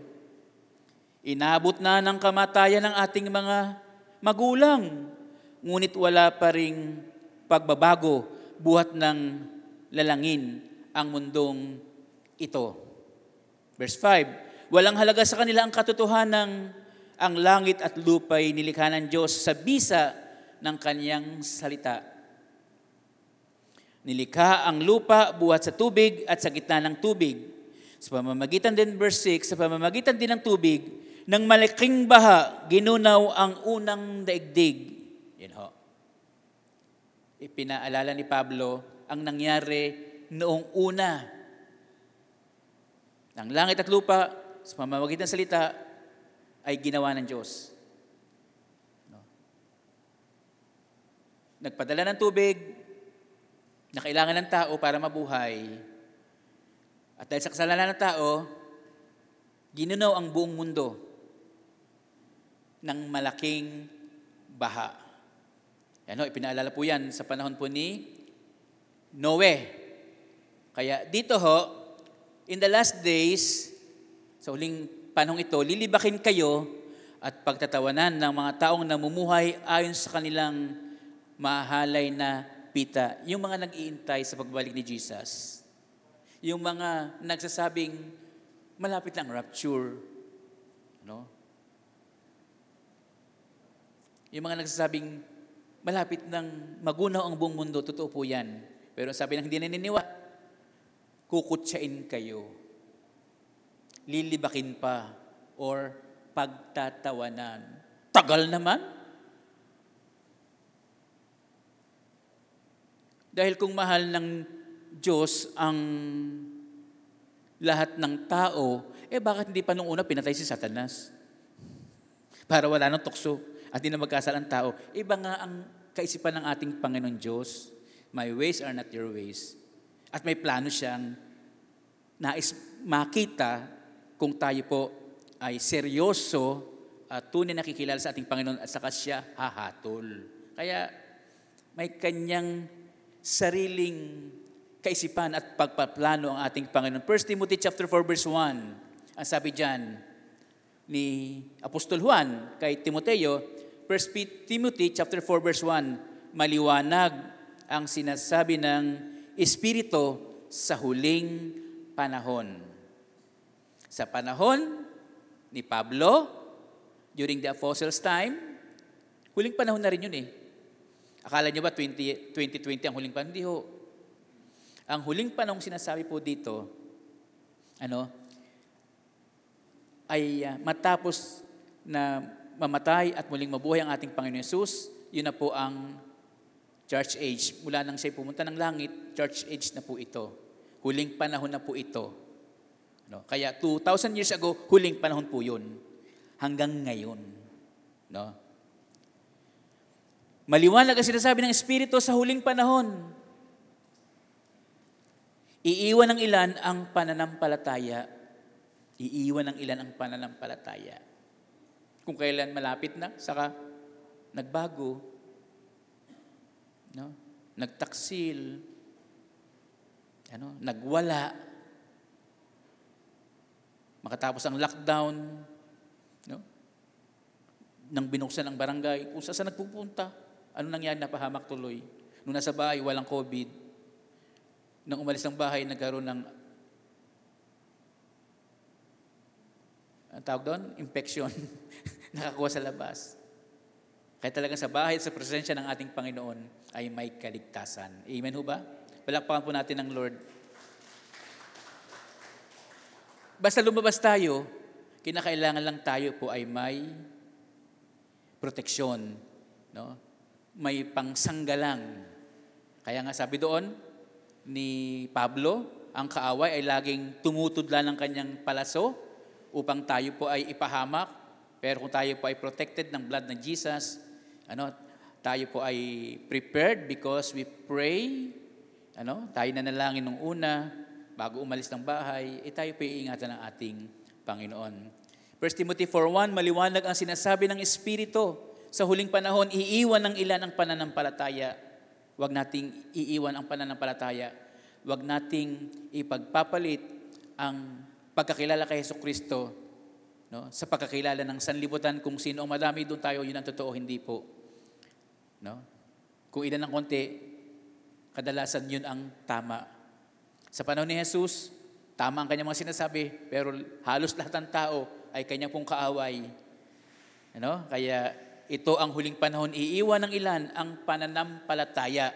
Inabot na ng kamatayan ng ating mga magulang, ngunit wala pa ring pagbabago buhat ng lalangin ang mundong ito. Verse 5, Walang halaga sa kanila ang katotohanan ang langit at lupa'y nilikha ng Diyos sa bisa ng kanyang salita. Nilikha ang lupa buhat sa tubig at sa gitna ng tubig. Sa pamamagitan din, verse 6, sa pamamagitan din ng tubig, ng malaking baha, ginunaw ang unang daigdig. Yan ho. Ipinaalala ni Pablo ang nangyari noong una. Ang langit at lupa, sa pamamagitan ng salita, ay ginawa ng Diyos. Nagpadala ng tubig na kailangan ng tao para mabuhay. At dahil sa kasalanan ng tao, ginunaw ang buong mundo ng malaking baha. Ano, ipinaalala po yan sa panahon po ni Noe. Kaya dito ho, in the last days, sa huling panahon ito, lilibakin kayo at pagtatawanan ng mga taong namumuhay ayon sa kanilang mahalay na pita. Yung mga nag-iintay sa pagbalik ni Jesus. Yung mga nagsasabing, malapit lang rapture. No? Yung mga nagsasabing, malapit nang magunaw ang buong mundo, totoo po yan. Pero sabi ng hindi naniniwa, kukutsain kayo. Lilibakin pa or pagtatawanan. Tagal naman. Dahil kung mahal ng Diyos ang lahat ng tao, eh bakit hindi pa nung una pinatay si Satanas? Para wala nang tukso at hindi na magkasal ang tao. Iba nga ang kaisipan ng ating Panginoon Diyos. My ways are not your ways. At may plano siyang nais makita kung tayo po ay seryoso at tunay nakikilala sa ating Panginoon at saka siya hahatol. Kaya may kanyang sariling kaisipan at pagpaplano ang ating Panginoon. 1 Timothy chapter 4 verse 1. Ang sabi diyan ni Apostol Juan kay Timoteo, 1 Timothy chapter 4 verse 1, maliwanag ang sinasabi ng Espiritu sa huling panahon. Sa panahon ni Pablo, during the apostles' time, huling panahon na rin yun eh. Akala nyo ba 20, 2020 ang huling panahon? Hindi ho. Ang huling panahon sinasabi po dito, ano, ay uh, matapos na mamatay at muling mabuhay ang ating Panginoon Yesus, yun na po ang church age. Mula nang siya pumunta ng langit, church age na po ito. Huling panahon na po ito. No? Kaya 2,000 years ago, huling panahon po yun. Hanggang ngayon. No? Maliwanag ang sinasabi ng Espiritu sa huling panahon. Iiwan ng ilan ang pananampalataya. Iiwan ng ilan ang pananampalataya. Kung kailan malapit na, saka nagbago. No? Nagtaksil. Ano? Nagwala. Makatapos ang lockdown, no? nang binuksan ang barangay, kung saan nagpupunta, ano nangyari? Napahamak tuloy. Nung nasa bahay, walang COVID. Nang umalis ng bahay, nagkaroon ng ang tawag doon? Infection. [LAUGHS] Nakakuha sa labas. Kaya talagang sa bahay sa presensya ng ating Panginoon ay may kaligtasan. Amen ho ba? Palakpakan po natin ng Lord. Basta lumabas tayo, kinakailangan lang tayo po ay may proteksyon. No? May pangsanggalang. Kaya nga sabi doon ni Pablo, ang kaaway ay laging tumutudla ng kanyang palaso upang tayo po ay ipahamak. Pero kung tayo po ay protected ng blood ng Jesus, ano, tayo po ay prepared because we pray, ano, tayo na nalangin nung una, bago umalis ng bahay, eh tayo po iingatan ng ating Panginoon. 1 Timothy 4.1, maliwanag ang sinasabi ng Espiritu. Sa huling panahon, iiwan ng ilan ang pananampalataya. Huwag nating iiwan ang pananampalataya. Huwag nating ipagpapalit ang pagkakilala kay Yeso Kristo no, sa pagkakilala ng sanlibutan kung sino ang madami doon tayo, yun ang totoo, hindi po. No? Kung ilan ng konti, kadalasan yun ang tama. Sa panahon ni Jesus, tama ang kanyang mga sinasabi, pero halos lahat ng tao ay kanyang pong kaaway. Ano? Kaya ito ang huling panahon, iiwan ng ilan ang pananampalataya.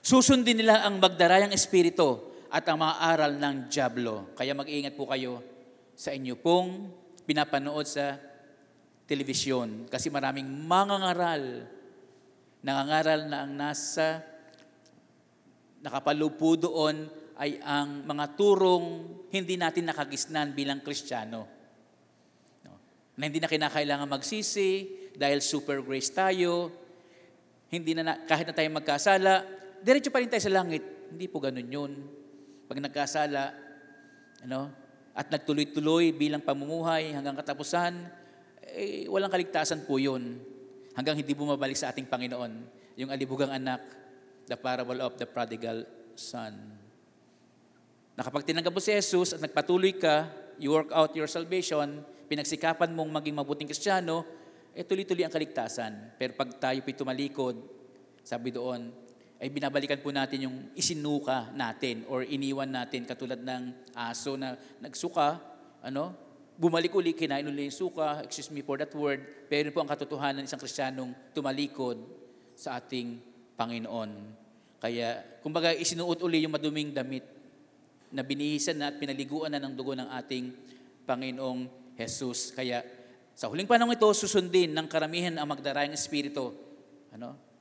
Susundin nila ang magdarayang espiritu at ang mga aral ng Diablo. Kaya mag-iingat po kayo sa inyo pong pinapanood sa telebisyon. Kasi maraming mangangaral, nangangaral na ang nasa nakapalupo doon ay ang mga turong hindi natin nakagisnan bilang Kristiyano. No? Na hindi na kinakailangan magsisi dahil super grace tayo, hindi na, kahit na tayo magkasala, diretso pa rin tayo sa langit. Hindi po ganun yun. Pag nagkasala, ano, at nagtuloy-tuloy bilang pamumuhay hanggang katapusan, eh, walang kaligtasan po yun. Hanggang hindi bumabalik sa ating Panginoon. Yung alibugang anak, the parable of the prodigal son. Na tinanggap mo si Jesus at nagpatuloy ka, you work out your salvation, pinagsikapan mong maging mabuting kristyano, eh tuloy-tuloy ang kaligtasan. Pero pag tayo po'y tumalikod, sabi doon, ay binabalikan po natin yung isinuka natin or iniwan natin katulad ng aso na nagsuka, ano, bumalik uli, kinain uli yung suka, excuse me for that word, pero po ang katotohanan ng isang kristyanong tumalikod sa ating Panginoon. Kaya, kumbaga, isinuot uli yung maduming damit na binihisan na at pinaliguan na ng dugo ng ating Panginoong Jesus. Kaya, sa huling panahon ito, susundin ng karamihan ang magdarayang espiritu. Ano?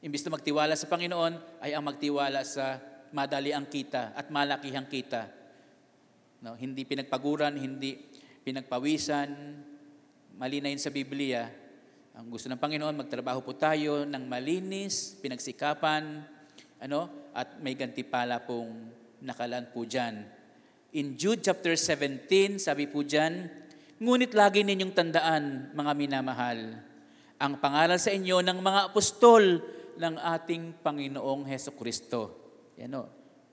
Imbis na magtiwala sa Panginoon, ay ang magtiwala sa madali ang kita at malakihang kita. No, hindi pinagpaguran, hindi pinagpawisan. Mali sa Biblia. Ang gusto ng Panginoon, magtrabaho po tayo ng malinis, pinagsikapan, ano, at may gantipala pong nakalaan po dyan. In Jude chapter 17, sabi po dyan, Ngunit lagi ninyong tandaan, mga minamahal, ang pangalan sa inyo ng mga apostol ng ating Panginoong Heso Kristo. Yan o.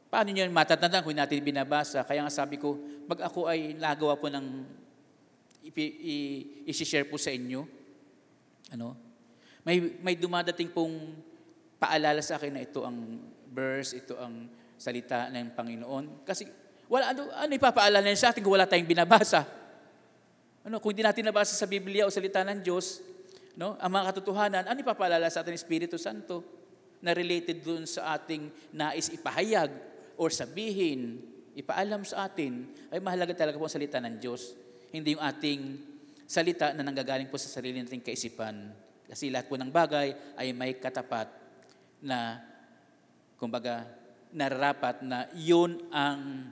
Paano nyo matatandaan kung natin binabasa? Kaya nga sabi ko, pag ako ay nagawa po ng i-share po sa inyo, ano, may, may dumadating pong paalala sa akin na ito ang verse, ito ang salita ng Panginoon. Kasi wala, ano, ano ipapaalala niya sa atin kung wala tayong binabasa? Ano, kung hindi natin nabasa sa Biblia o salita ng Diyos, no, ang mga katotohanan, ano ipapaalala sa atin ng Espiritu Santo na related dun sa ating nais ipahayag or sabihin, ipaalam sa atin, ay mahalaga talaga po ang salita ng Diyos. Hindi yung ating salita na nanggagaling po sa sarili nating kaisipan. Kasi lahat po ng bagay ay may katapat na, kumbaga, nararapat na yun ang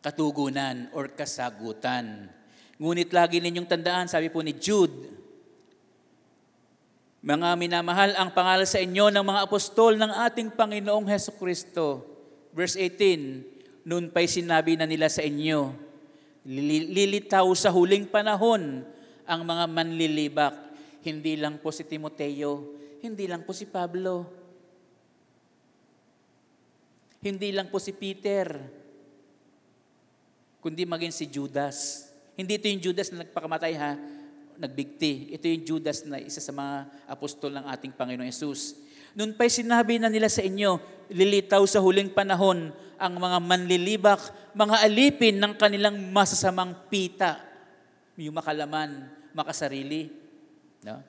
katugunan or kasagutan. Ngunit lagi ninyong tandaan, sabi po ni Jude, mga minamahal, ang pangalan sa inyo ng mga apostol ng ating Panginoong Heso Kristo. Verse 18, Noon pa'y sinabi na nila sa inyo, lilitaw sa huling panahon ang mga manlilibak. Hindi lang po si Timoteo, hindi lang po si Pablo, hindi lang po si Peter, kundi maging si Judas. Hindi ito yung Judas na nagpakamatay ha, nagbigti. Ito yung Judas na isa sa mga apostol ng ating Panginoon Yesus. Noon pa'y sinabi na nila sa inyo, lilitaw sa huling panahon ang mga manlilibak, mga alipin ng kanilang masasamang pita, yung makalaman, makasarili. No?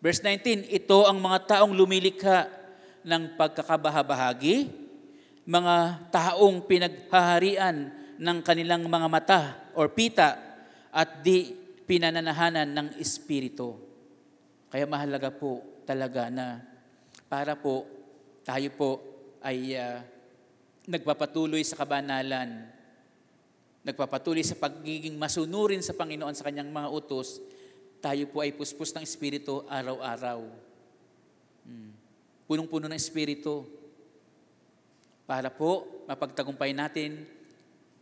Verse 19, ito ang mga taong lumilikha ng pagkakabahabahagi, mga taong pinaghaharian ng kanilang mga mata or pita at di pinananahanan ng Espiritu. Kaya mahalaga po talaga na para po tayo po ay uh, nagpapatuloy sa kabanalan, nagpapatuloy sa pagiging masunurin sa Panginoon sa kanyang mga utos, tayo po ay puspos ng Espiritu araw-araw. Hmm. Punong-puno ng Espiritu. Para po mapagtagumpay natin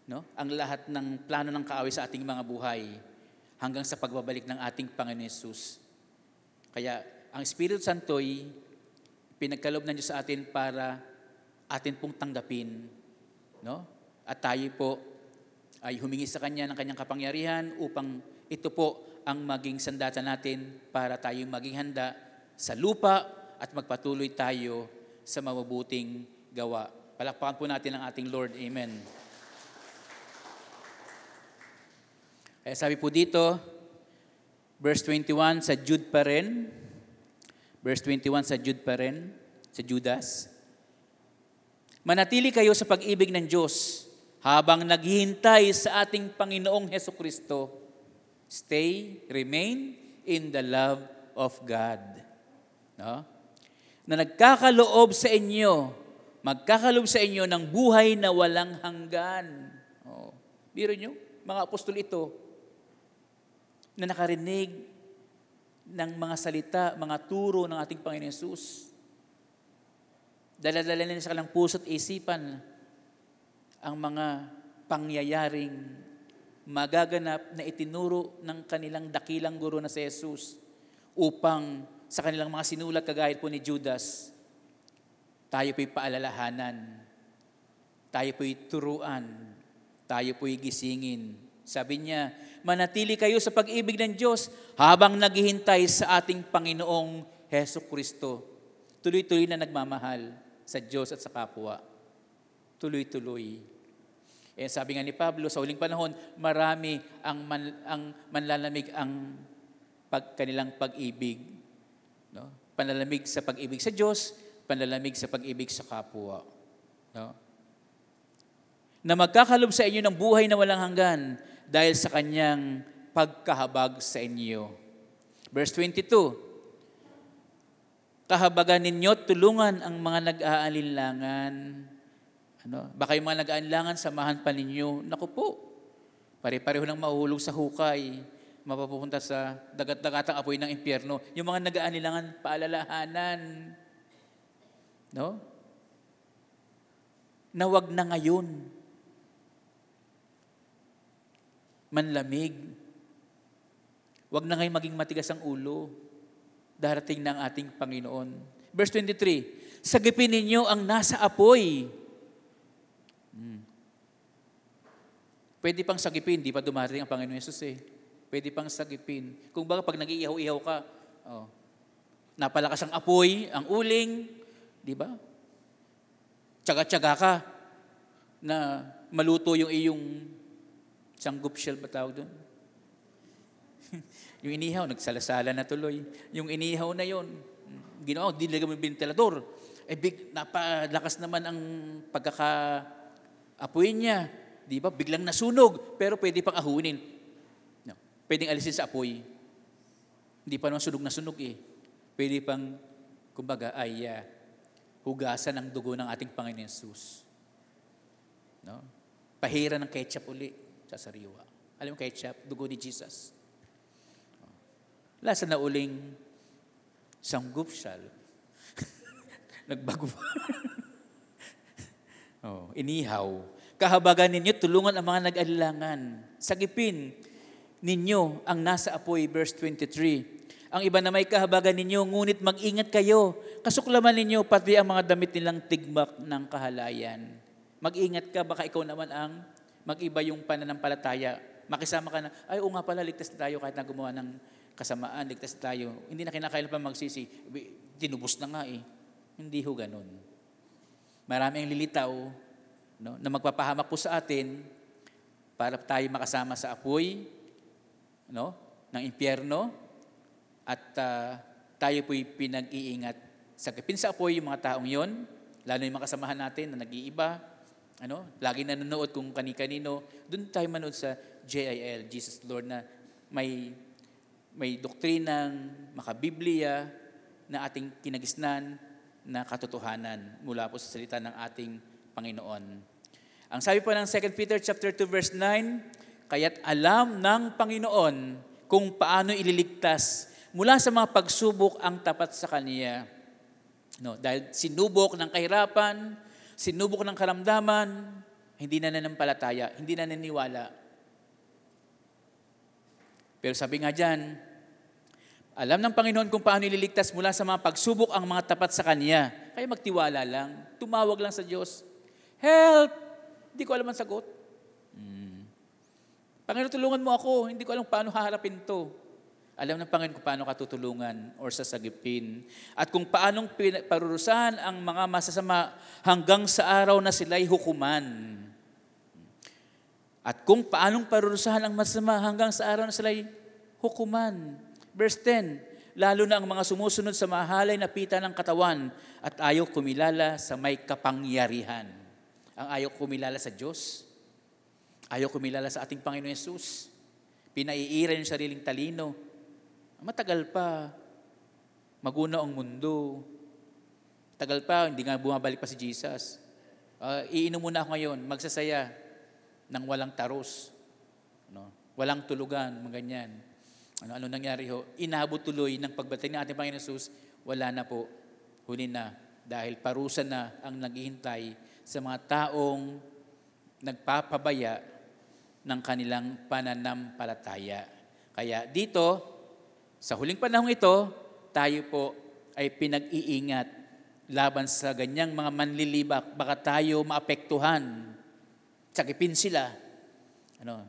no, ang lahat ng plano ng kaaway sa ating mga buhay hanggang sa pagbabalik ng ating Panginoon Yesus. Kaya ang Espiritu Santo ay pinagkalob na Diyos sa atin para atin pong tanggapin. No? At tayo po ay humingi sa Kanya ng Kanyang kapangyarihan upang ito po ang maging sandata natin para tayo maging handa sa lupa at magpatuloy tayo sa mabubuting gawa. Palakpakan po natin ang ating Lord. Amen. Kaya sabi po dito, verse 21 sa Jude pa rin, verse 21 sa Jude pa rin, sa Judas. Manatili kayo sa pag-ibig ng Diyos habang naghihintay sa ating Panginoong Heso Kristo. Stay, remain in the love of God. No? Na nagkakaloob sa inyo, magkakaloob sa inyo ng buhay na walang hanggan. Oh. Biro nyo, mga apostol ito, na nakarinig ng mga salita, mga turo ng ating Panginoon Yesus. Daladala nila sa kanilang puso't isipan ang mga pangyayaring magaganap na itinuro ng kanilang dakilang guro na si Jesus upang sa kanilang mga sinulat kagaya po ni Judas, tayo po'y paalalahanan, tayo po'y turuan, tayo po'y gisingin. Sabi niya, manatili kayo sa pag-ibig ng Diyos habang naghihintay sa ating Panginoong Heso Kristo. Tuloy-tuloy na nagmamahal sa Diyos at sa kapwa. Tuloy-tuloy. Eh, sabi nga ni Pablo, sa huling panahon, marami ang, man, ang manlalamig ang pag, kanilang pag-ibig. No? Panlalamig sa pag-ibig sa Diyos, panlalamig sa pag-ibig sa kapwa. No? Na magkakalob sa inyo ng buhay na walang hanggan dahil sa kanyang pagkahabag sa inyo. Verse 22, kahabagan ninyo, tulungan ang mga nag-aalinlangan. Ano? Baka yung mga nag-aalinlangan, samahan pa ninyo. Naku po, pare-pareho nang mahuhulog sa hukay, mapapunta sa dagat-dagatang apoy ng impyerno. Yung mga nag-aalinlangan, paalalahanan. No? Na wag na ngayon. Manlamig. Wag na ngayon maging matigas ang ulo darating ng ating Panginoon. Verse 23, Sagipin ninyo ang nasa apoy. Hmm. Pwede pang sagipin, di pa dumarating ang Panginoon Yesus eh. Pwede pang sagipin. Kung baga pag nag-iihaw-ihaw ka, oh, napalakas ang apoy, ang uling, di ba? Tsaga-tsaga ka na maluto yung iyong sanggop shell ba tawag doon? [LAUGHS] Yung inihaw, nagsalasala na tuloy. Yung inihaw na yon, ginawa, dinilagay mo yung ventilador. Eh, big, napalakas naman ang pagkaka-apoy niya. Di ba? Biglang nasunog, pero pwede pang ahunin. No. Pwedeng alisin sa apoy. Hindi pa naman sunog na sunog eh. Pwede pang, kumbaga, ay uh, hugasan ng dugo ng ating Panginoon Jesus. No? Pahira ng ketchup uli sa sariwa. Alam mo ketchup, dugo ni Jesus. Lasa na uling sanggupsal. [LAUGHS] Nagbago. [LAUGHS] oh, inihaw. Kahabagan ninyo, tulungan ang mga nag-alilangan. Sagipin ninyo ang nasa apoy, verse 23. Ang iba na may kahabagan ninyo, ngunit mag-ingat kayo. Kasuklaman ninyo pati ang mga damit nilang tigmak ng kahalayan. Mag-ingat ka, baka ikaw naman ang mag-iba yung pananampalataya. Makisama ka na, ay, o nga pala, ligtas na tayo kahit na gumawa ng kasamaan, ligtas tayo. Hindi na kinakailan pa magsisi. Tinubos na nga eh. Hindi ho ganun. Marami ang lilitaw no, na magpapahamak po sa atin para tayo makasama sa apoy no, ng impyerno at uh, tayo po'y pinag-iingat. Sakipin sa apoy yung mga taong yon, lalo yung mga kasamahan natin na nag-iiba, ano, lagi nanonood kung kani-kanino, doon tayo manood sa JIL, Jesus Lord, na may may doktrinang makabiblia na ating kinagisnan na katotohanan mula po sa salita ng ating Panginoon. Ang sabi po ng 2 Peter chapter 2 verse 9, kaya't alam ng Panginoon kung paano ililigtas mula sa mga pagsubok ang tapat sa Kanya. No, dahil sinubok ng kahirapan, sinubok ng karamdaman, hindi na nanampalataya, hindi na naniwala. Pero sabi nga dyan, alam ng Panginoon kung paano ililigtas mula sa mga pagsubok ang mga tapat sa Kanya. Kaya magtiwala lang, tumawag lang sa Diyos. Help! Hindi ko alam ang sagot. Hmm. Panginoon, tulungan mo ako. Hindi ko alam paano haharapin to. Alam ng Panginoon kung paano katutulungan or sasagipin. At kung paanong parurusahan ang mga masasama hanggang sa araw na sila'y hukuman. At kung paanong parurusahan ang masama hanggang sa araw na sila'y hukuman. Verse 10, lalo na ang mga sumusunod sa mahalay na pita ng katawan at ayaw kumilala sa may kapangyarihan. Ang ayaw kumilala sa Diyos, ayaw kumilala sa ating Panginoon Yesus, pinaiira yung sariling talino. Matagal pa, maguna ang mundo. Tagal pa, hindi nga bumabalik pa si Jesus. Uh, iinom muna ako ngayon, magsasaya ng walang taros. No? Walang tulugan, mga ganyan. Ano, ano nangyari ho? Inabot tuloy ng pagbatay ng ating Panginoon Jesus, wala na po. Huli na. Dahil parusa na ang naghihintay sa mga taong nagpapabaya ng kanilang pananampalataya. Kaya dito, sa huling panahong ito, tayo po ay pinag-iingat laban sa ganyang mga manlilibak. Baka tayo maapektuhan. Sakipin sila. Ano,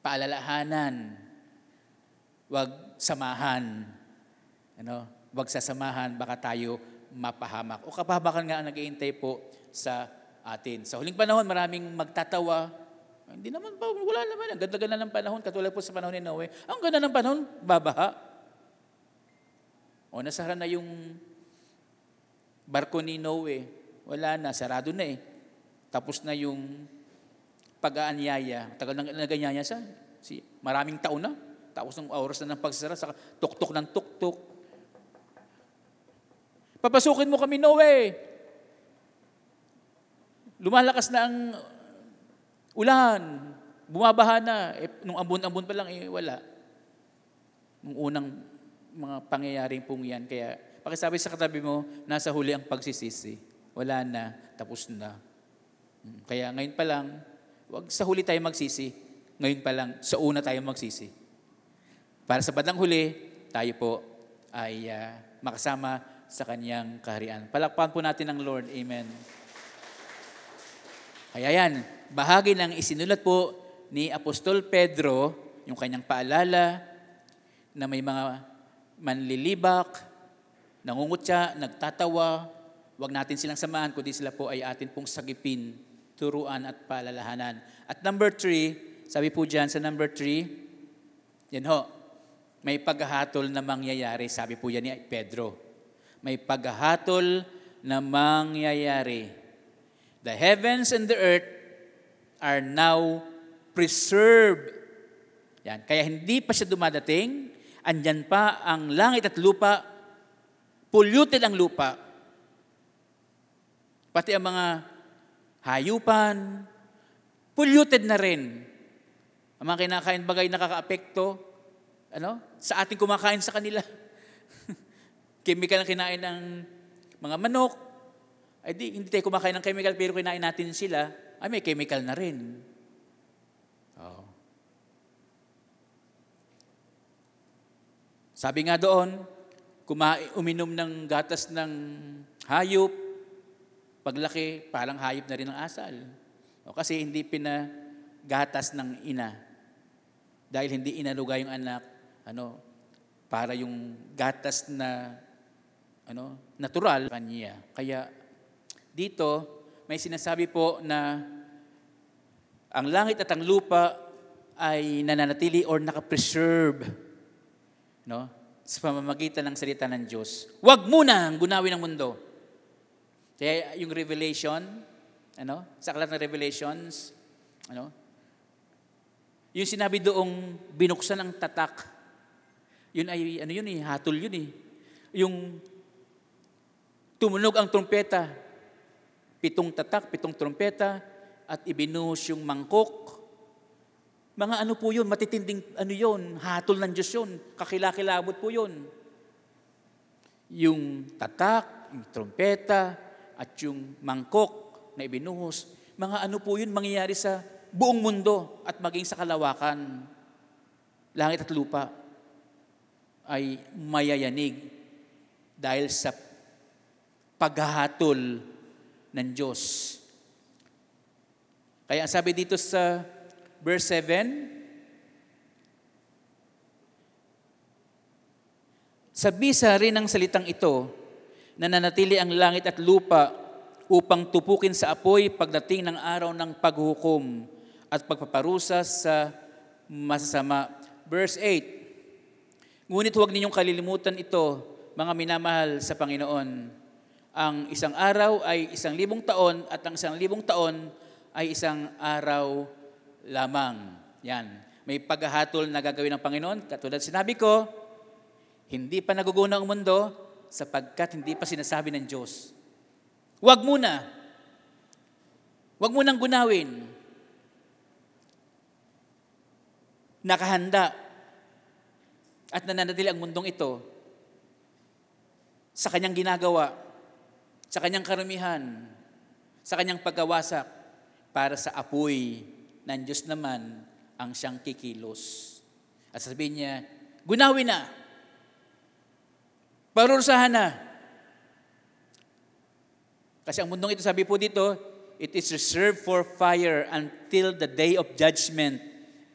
paalalahanan Huwag samahan. Ano? Huwag sasamahan, baka tayo mapahamak. O kapahabakan nga ang nag-iintay po sa atin. Sa huling panahon, maraming magtatawa. Hindi naman pa, wala naman. Ang ganda-ganda ng panahon, katulad po sa panahon ni Noe. Ang ganda ng panahon, babaha. O nasara na yung barko ni Noe. Wala na, sarado na eh. Tapos na yung pag-aanyaya. Tagal na naganyaya sa si, maraming taon na. Tapos ng oras na ng pagsara, sa tuktok ng tuktok. Papasukin mo kami, Noe. Lumalakas na ang ulan. Bumabaha na. Eh, nung ambon-ambon pa lang, eh, wala. Nung unang mga pangyayaring pong yan. Kaya, pakisabi sa katabi mo, nasa huli ang pagsisisi. Wala na, tapos na. Hmm, kaya ngayon pa lang, wag sa huli tayo magsisi. Ngayon pa lang, sa una tayo magsisi. Para sa badang huli, tayo po ay uh, makasama sa kanyang kaharian. Palakpan po natin ang Lord. Amen. Kaya yan, bahagi ng isinulat po ni Apostol Pedro, yung kanyang paalala na may mga manlilibak, nangungutya, nagtatawa, wag natin silang samahan, kundi sila po ay atin pong sagipin, turuan at paalalahanan. At number three, sabi po dyan sa number three, yan ho, may paghahatol na mangyayari. Sabi po yan ni Pedro. May paghahatol na mangyayari. The heavens and the earth are now preserved. Yan. Kaya hindi pa siya dumadating. Andyan pa ang langit at lupa. Polluted ang lupa. Pati ang mga hayupan, polluted na rin. Ang mga kinakain bagay nakaka-apekto, ano? Sa ating kumakain sa kanila. [LAUGHS] chemical ang kinain ng mga manok. Ay di, hindi tayo kumakain ng chemical pero kinain natin sila. Ay may chemical na rin. Oh. Sabi nga doon, kumain, uminom ng gatas ng hayop, paglaki, parang hayop na rin ang asal. O, kasi hindi pinagatas ng ina. Dahil hindi inaluga yung anak, ano, para yung gatas na ano, natural kanya. Kaya dito may sinasabi po na ang langit at ang lupa ay nananatili or nakapreserve no? sa pamamagitan ng salita ng Diyos. Huwag muna ang gunawin ng mundo. Kaya yung Revelation, ano, sa aklat ng Revelations, ano, yung sinabi doong binuksan ang tatak yun ay, ano yun eh, hatol yun eh. Yung tumunog ang trumpeta, pitong tatak, pitong trumpeta, at ibinuhos yung mangkok. Mga ano po yun, matitinding ano yun, hatol ng Diyos yun, kakilakilabot po yun. Yung tatak, yung trumpeta, at yung mangkok na ibinuhos, mga ano po yun mangyayari sa buong mundo at maging sa kalawakan, langit at lupa ay mayayanig dahil sa paghahatol ng Diyos. Kaya sabi dito sa verse 7, Sa rin ng salitang ito, na nanatili ang langit at lupa upang tupukin sa apoy pagdating ng araw ng paghukom at pagpaparusa sa masasama. Verse 8, Ngunit huwag ninyong kalilimutan ito, mga minamahal sa Panginoon. Ang isang araw ay isang libong taon at ang isang libong taon ay isang araw lamang. Yan. May paghahatol na gagawin ng Panginoon. Katulad sinabi ko, hindi pa naguguna ang mundo sapagkat hindi pa sinasabi ng Diyos. Huwag muna. Huwag munang gunawin. Nakahanda at nananatili ang mundong ito sa kanyang ginagawa, sa kanyang karamihan, sa kanyang pagkawasak para sa apoy ng Diyos naman ang siyang kikilos. At sabihin niya, gunawin na, parurusahan na. Kasi ang mundong ito, sabi po dito, it is reserved for fire until the day of judgment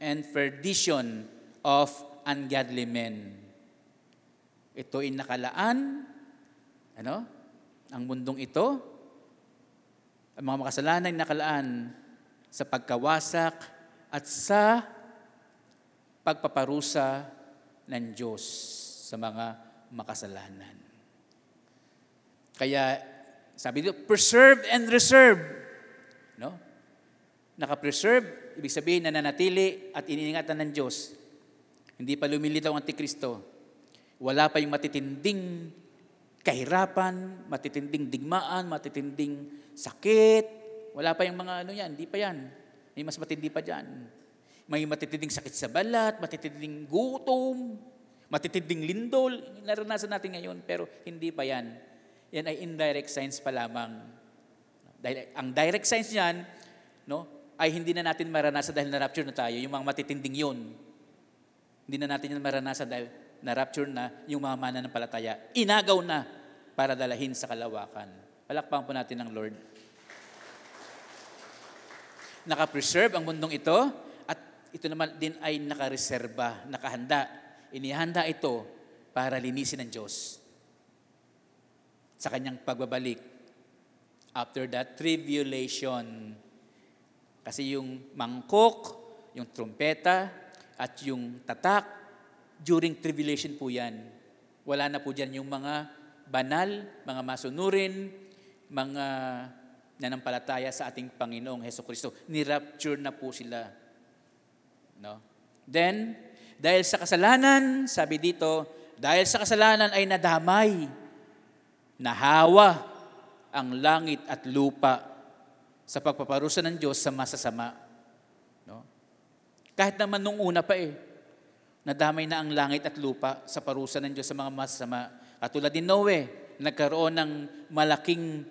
and perdition of ungodly men. Ito ay nakalaan, ano? Ang mundong ito, ang mga makasalanan nakalaan sa pagkawasak at sa pagpaparusa ng Diyos sa mga makasalanan. Kaya sabi dito, preserve and reserve. No? Naka-preserve, ibig sabihin nananatili at iniingatan ng Diyos. Hindi pa lumilitaw ang Antikristo. Wala pa yung matitinding kahirapan, matitinding digmaan, matitinding sakit. Wala pa yung mga ano yan, hindi pa yan. May mas matindi pa dyan. May matitinding sakit sa balat, matitinding gutom, matitinding lindol. Naranasan natin ngayon, pero hindi pa yan. Yan ay indirect signs pa lamang. Ang direct signs niyan, no, ay hindi na natin maranasan dahil na-rapture na tayo, yung mga matitinding yun. Hindi na natin yan maranasan dahil na-rapture na yung mga mananampalataya. Inagaw na para dalahin sa kalawakan. Palakpakan po natin ng Lord. Nakapreserve ang mundong ito at ito naman din ay nakareserba, nakahanda. Inihanda ito para linisin ng Diyos sa kanyang pagbabalik after that tribulation. Kasi yung mangkok, yung trumpeta, at yung tatak, during tribulation po yan. Wala na po dyan yung mga banal, mga masunurin, mga nanampalataya sa ating Panginoong Heso Kristo. Ni-rapture na po sila. No? Then, dahil sa kasalanan, sabi dito, dahil sa kasalanan ay nadamay, nahawa ang langit at lupa sa pagpaparusa ng Diyos sa masasama. No? Kahit naman nung una pa eh, nadamay na ang langit at lupa sa parusa ng Diyos sa mga masasama. Katulad ni Noe, nagkaroon ng malaking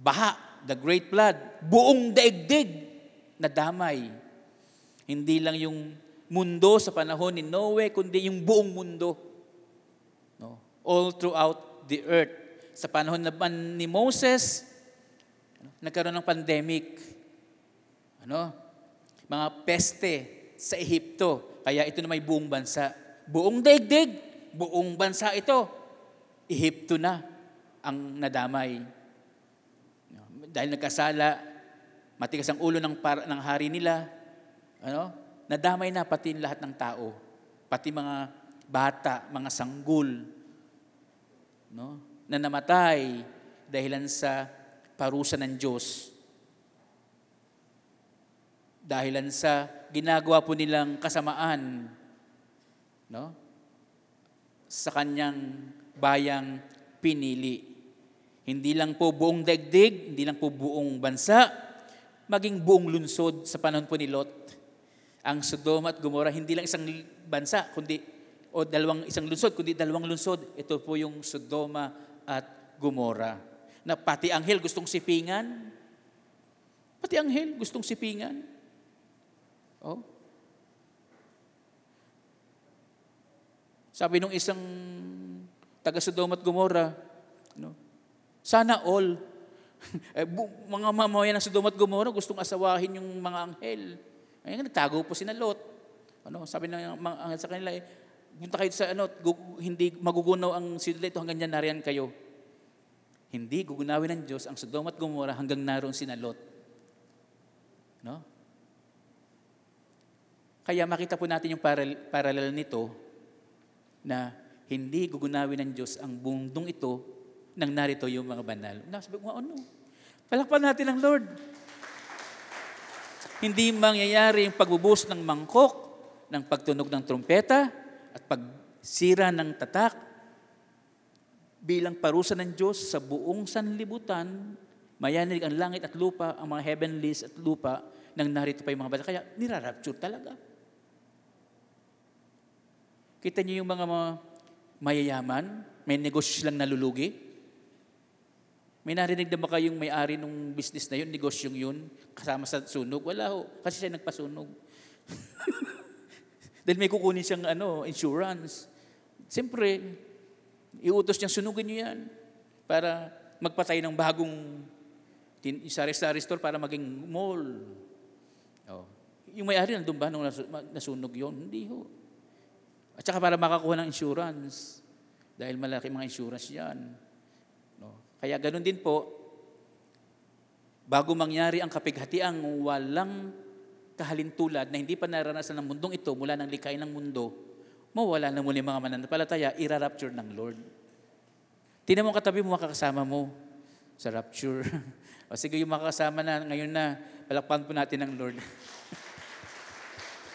baha, the great flood, buong daigdig na damay. Hindi lang yung mundo sa panahon ni Noe, kundi yung buong mundo. No? All throughout the earth. Sa panahon naman ni Moses, nagkaroon ng pandemic. Ano? Mga peste sa Ehipto. Kaya ito na may buong bansa. Buong daigdig, buong bansa ito. Ehipto na ang nadamay dahil nagkasala, matigas ang ulo ng, par, ng hari nila, ano? nadamay na pati lahat ng tao, pati mga bata, mga sanggol, no? na namatay dahilan sa parusa ng Diyos. Dahilan sa ginagawa po nilang kasamaan no? sa kanyang bayang pinili. Hindi lang po buong daigdig, hindi lang po buong bansa, maging buong lunsod sa panahon po ni Lot. Ang Sodoma at Gomora, hindi lang isang bansa, kundi o dalawang isang lunsod, kundi dalawang lunsod. Ito po yung Sodoma at Gomora. Na pati anghel gustong sipingan. Pati anghel gustong sipingan. Oh. Sabi nung isang taga Sodoma at Gomora, no, sana all. [LAUGHS] eh, mga mamayan ng Sodom at Gomorrah gustong asawahin yung mga anghel. Ay, nagtago po si Lot. Ano, sabi ng mga anghel sa kanila, eh, punta kayo sa ano, hindi magugunaw ang sila ito hanggang dyan nariyan kayo. Hindi gugunawin ng Diyos ang Sodom at Gomorrah hanggang naroon si Lot. No? Kaya makita po natin yung parallel, parallel nito na hindi gugunawin ng Diyos ang bundong ito nang narito yung mga banal. Nasabi ko, ano? Palakpan natin ang Lord. Hindi mangyayari yung pagbubuhos ng mangkok, ng pagtunog ng trumpeta, at pagsira ng tatak bilang parusa ng Diyos sa buong sanlibutan, mayanig ang langit at lupa, ang mga heavenlies at lupa, nang narito pa yung mga banal. Kaya nirarapture talaga. Kita niyo yung mga, mayayaman, may negosyo silang nalulugi. May narinig na ba kayong may-ari ng business na yun, negosyong yun, kasama sa sunog? Wala ho, kasi siya nagpasunog. [LAUGHS] Dahil may kukunin siyang ano, insurance. Siyempre, iutos niyang sunugin niyo yan para magpatay ng bagong sari-sari store para maging mall. Oh. Yung may-ari nandun ba nung nasunog yon Hindi ho. At saka para makakuha ng insurance. Dahil malaki mga insurance yan. No? Kaya ganun din po, bago mangyari ang kapighatiang walang kahalintulad na hindi pa naranasan ng mundong ito mula ng likay ng mundo, mawala na muli mga mananampalataya, ira-rapture ng Lord. Tingnan mo katabi mo, makakasama mo sa rapture. [LAUGHS] o sige, yung makakasama na ngayon na, palakpan po natin ng Lord. [LAUGHS]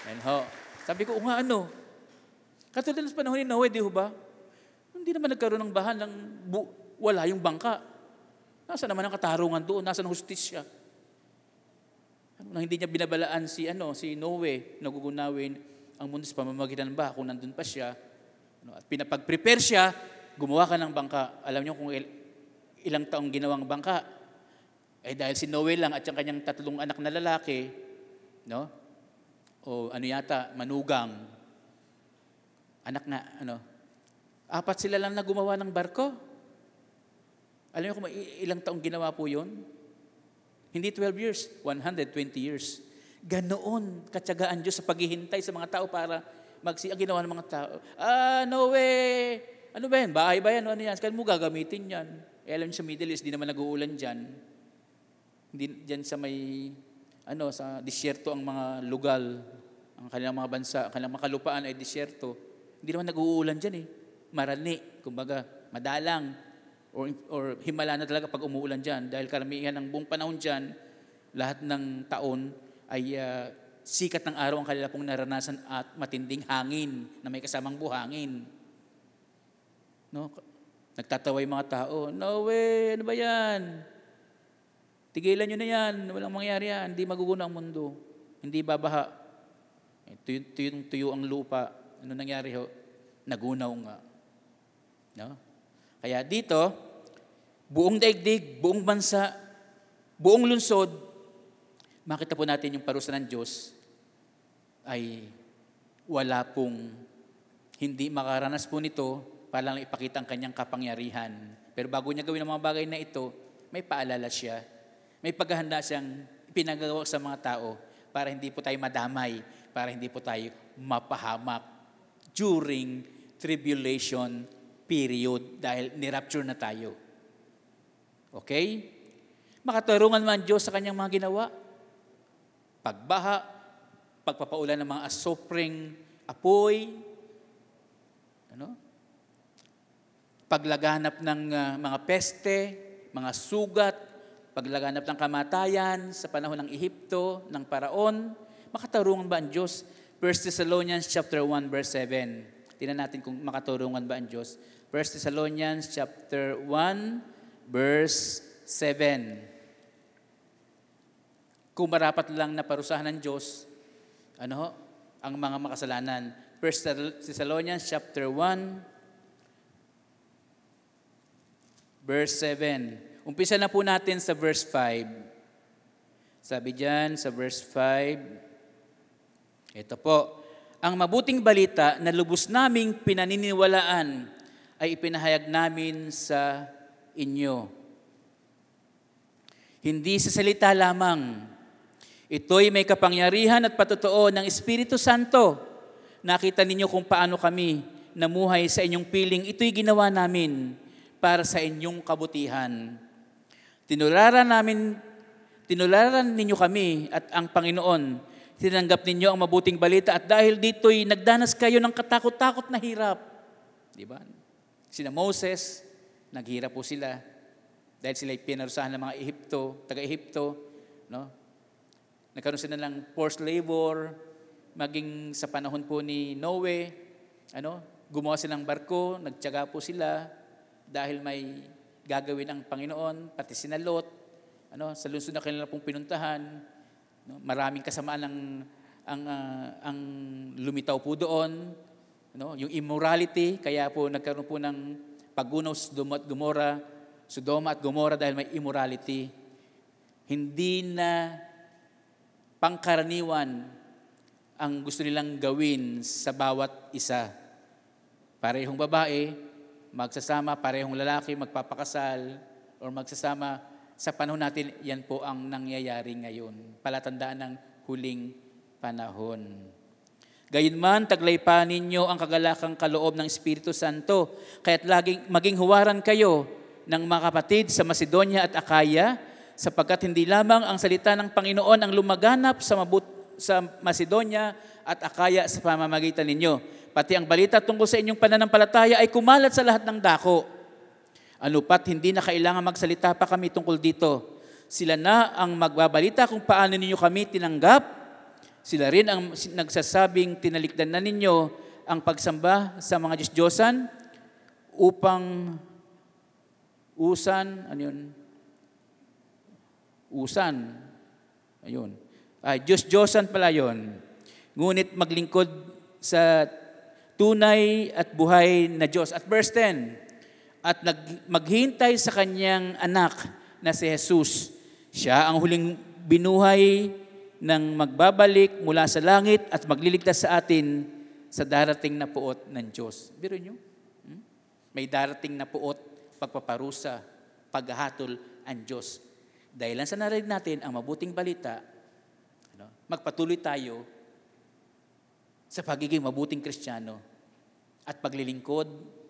Yan ho. Sabi ko, "O nga ano, katulad ng panahon ni Noe, di ba? Hindi naman nagkaroon ng bahan ng bu- wala yung bangka. Nasa naman ang katarungan doon? Nasa ang hustisya? Ano, nang hindi niya binabalaan si ano si Noe, nagugunawin ang mundo sa pamamagitan ng kung nandun pa siya. Ano, at pinapag-prepare siya, gumawa ka ng bangka. Alam niyo kung il- ilang taong ginawang bangka? Eh dahil si Noe lang at yung kanyang tatlong anak na lalaki, no? O ano yata, manugang. Anak na, ano, apat sila lang na gumawa ng barko. Alam niyo kung ilang taong ginawa po yun? Hindi 12 years, 120 years. Ganoon katyagaan Diyos sa paghihintay sa mga tao para magsi ang ginawa ng mga tao. Ah, no way! Ano ba yan? Bahay ba yan? Ano yan? Kaya mo gagamitin yan. Eh, alam niyo sa Middle East, di naman nag-uulan dyan. Hindi dyan sa may, ano, sa disyerto ang mga lugal. Ang kanilang mga bansa, ang kanilang mga kalupaan ay disyerto. Hindi naman nag-uulan dyan eh. Marani, kumbaga, madalang. Or, or himala na talaga pag umuulan dyan. Dahil karamihan ng buong panahon dyan, lahat ng taon ay ah, sikat ng araw ang kanila pong naranasan at matinding hangin na may kasamang buhangin. No? Nagtatawa yung mga tao, no way, ano ba yan? Tigilan nyo na yan, walang mangyari yan, hindi maguguna ang mundo, hindi babaha. Eh, tuyo, tuyo, tuyo ang lupa, ano nangyari ho? Nagunaw nga. No? Kaya dito, buong daigdig, buong bansa, buong lungsod, makita po natin yung parusa ng Diyos ay wala pong hindi makaranas po nito para lang ipakita ang kanyang kapangyarihan. Pero bago niya gawin ang mga bagay na ito, may paalala siya. May paghahanda siyang pinagawa sa mga tao para hindi po tayo madamay, para hindi po tayo mapahamak during tribulation period dahil nirapture na tayo. Okay? Makatarungan man Diyos sa kanyang mga ginawa. Pagbaha, pagpapaulan ng mga asopring apoy, ano? paglaganap ng ah, mga peste, mga sugat, paglaganap ng kamatayan sa panahon ng Ehipto, ng paraon, makatarungan ba ang Diyos? 1 Thessalonians chapter 1 verse 7. Tingnan natin kung makatarungan ba ang Diyos. 1 Thessalonians chapter 1 verse 7. Kung marapat lang na parusahan ng Diyos, ano ho, ang mga makasalanan. 1 Thessalonians chapter 1 verse 7. Umpisa na po natin sa verse 5. Sabi diyan sa verse 5, ito po, ang mabuting balita na lubos naming pinaniniwalaan ay ipinahayag namin sa inyo. Hindi sa salita lamang. Ito'y may kapangyarihan at patotoo ng Espiritu Santo. Nakita ninyo kung paano kami namuhay sa inyong piling. Ito'y ginawa namin para sa inyong kabutihan. Tinularan namin, tinularan ninyo kami at ang Panginoon, tinanggap ninyo ang mabuting balita at dahil dito'y nagdanas kayo ng katakot-takot na hirap. Di ba? Sina Moses, naghirap po sila dahil sila pinarusahan ng mga Ehipto, taga-Ehipto, no? Nagkaroon sila ng forced labor, maging sa panahon po ni Noe, ano, gumawa silang barko, nagtiyaga po sila dahil may gagawin ang Panginoon, pati sina Lot, ano, sa lungsod na kanila pong pinuntahan, no, maraming kasamaan ang ang ah, ang lumitaw po doon, no, yung immorality, kaya po nagkaroon po ng pagunaw sa at Gomora, Sodoma at Gomora dahil may immorality. Hindi na pangkaraniwan ang gusto nilang gawin sa bawat isa. Parehong babae, magsasama, parehong lalaki, magpapakasal, or magsasama. Sa panahon natin, yan po ang nangyayari ngayon. Palatandaan ng huling panahon. Gayunman, taglay pa ninyo ang kagalakang kaloob ng Espiritu Santo, kaya't laging maging huwaran kayo ng mga kapatid sa Macedonia at Akaya, sapagkat hindi lamang ang salita ng Panginoon ang lumaganap sa, mabut, sa Macedonia at Akaya sa pamamagitan ninyo. Pati ang balita tungkol sa inyong pananampalataya ay kumalat sa lahat ng dako. Ano pat hindi na kailangan magsalita pa kami tungkol dito. Sila na ang magbabalita kung paano ninyo kami tinanggap sila rin ang nagsasabing tinalikdan na ninyo ang pagsamba sa mga Diyos-Diyosan upang usan, ano yun? Usan. Ayun. Ay, Diyos-Diyosan pala yun. Ngunit maglingkod sa tunay at buhay na Diyos. At verse 10, at nag, maghintay sa kanyang anak na si Jesus. Siya ang huling binuhay ng magbabalik mula sa langit at magliligtas sa atin sa darating na puot ng Diyos. Biro nyo? Hmm? May darating na puot, pagpaparusa, paghahatol ang Diyos. Dahil lang sa narinig natin ang mabuting balita, ano, magpatuloy tayo sa pagiging mabuting Kristiyano at paglilingkod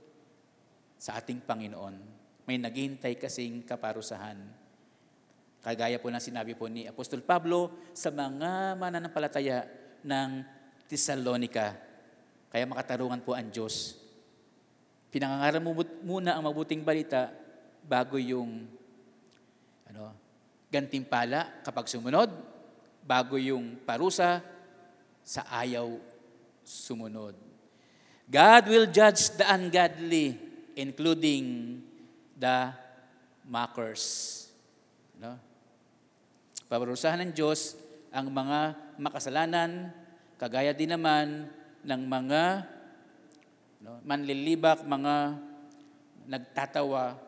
sa ating Panginoon. May naghihintay kasing kaparusahan. Kagaya po ng sinabi po ni Apostol Pablo sa mga mananampalataya ng Thessalonica. Kaya makatarungan po ang Diyos. Pinangangaral mo muna ang mabuting balita bago yung ano, gantimpala kapag sumunod, bago yung parusa sa ayaw sumunod. God will judge the ungodly, including the mockers. No? Paparusahan ng Diyos ang mga makasalanan, kagaya din naman ng mga no, manlilibak, mga nagtatawa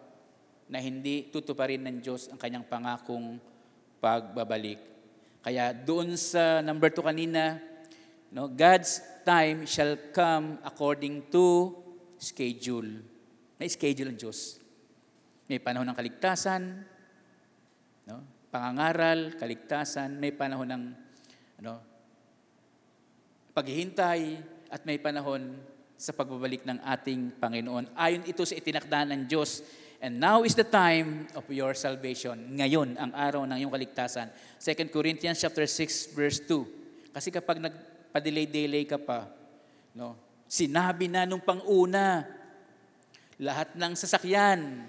na hindi tutuparin ng Diyos ang kanyang pangakong pagbabalik. Kaya doon sa number 2 kanina, no, God's time shall come according to schedule. May schedule ang Diyos. May panahon ng kaligtasan, no? pangangaral, kaligtasan, may panahon ng ano, paghihintay at may panahon sa pagbabalik ng ating Panginoon. Ayon ito sa itinakda ng Diyos. And now is the time of your salvation. Ngayon, ang araw ng iyong kaligtasan. 2 Corinthians chapter 6 verse 2. Kasi kapag nagpa-delay-delay ka pa, no, sinabi na nung panguna, lahat ng sasakyan,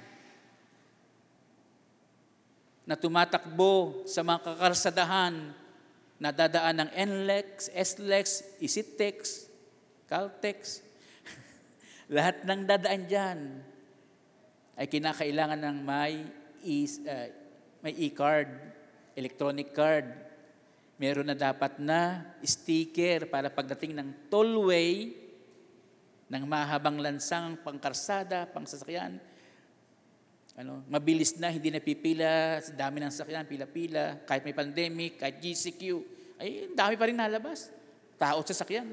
na tumatakbo sa mga kakarsadahan na dadaan ng NLEX, SLEX, EasyTex, Caltex. [LAUGHS] Lahat ng dadaan dyan ay kinakailangan ng may, e, uh, may e-card, electronic card. Meron na dapat na sticker para pagdating ng tollway, ng mahabang lansang pangkarsada, pangsasakyan, ano, mabilis na, hindi na pipila, dami ng sakyan, pila-pila, kahit may pandemic, kahit GCQ, ay dami pa rin nalabas. Tao sa sakyan,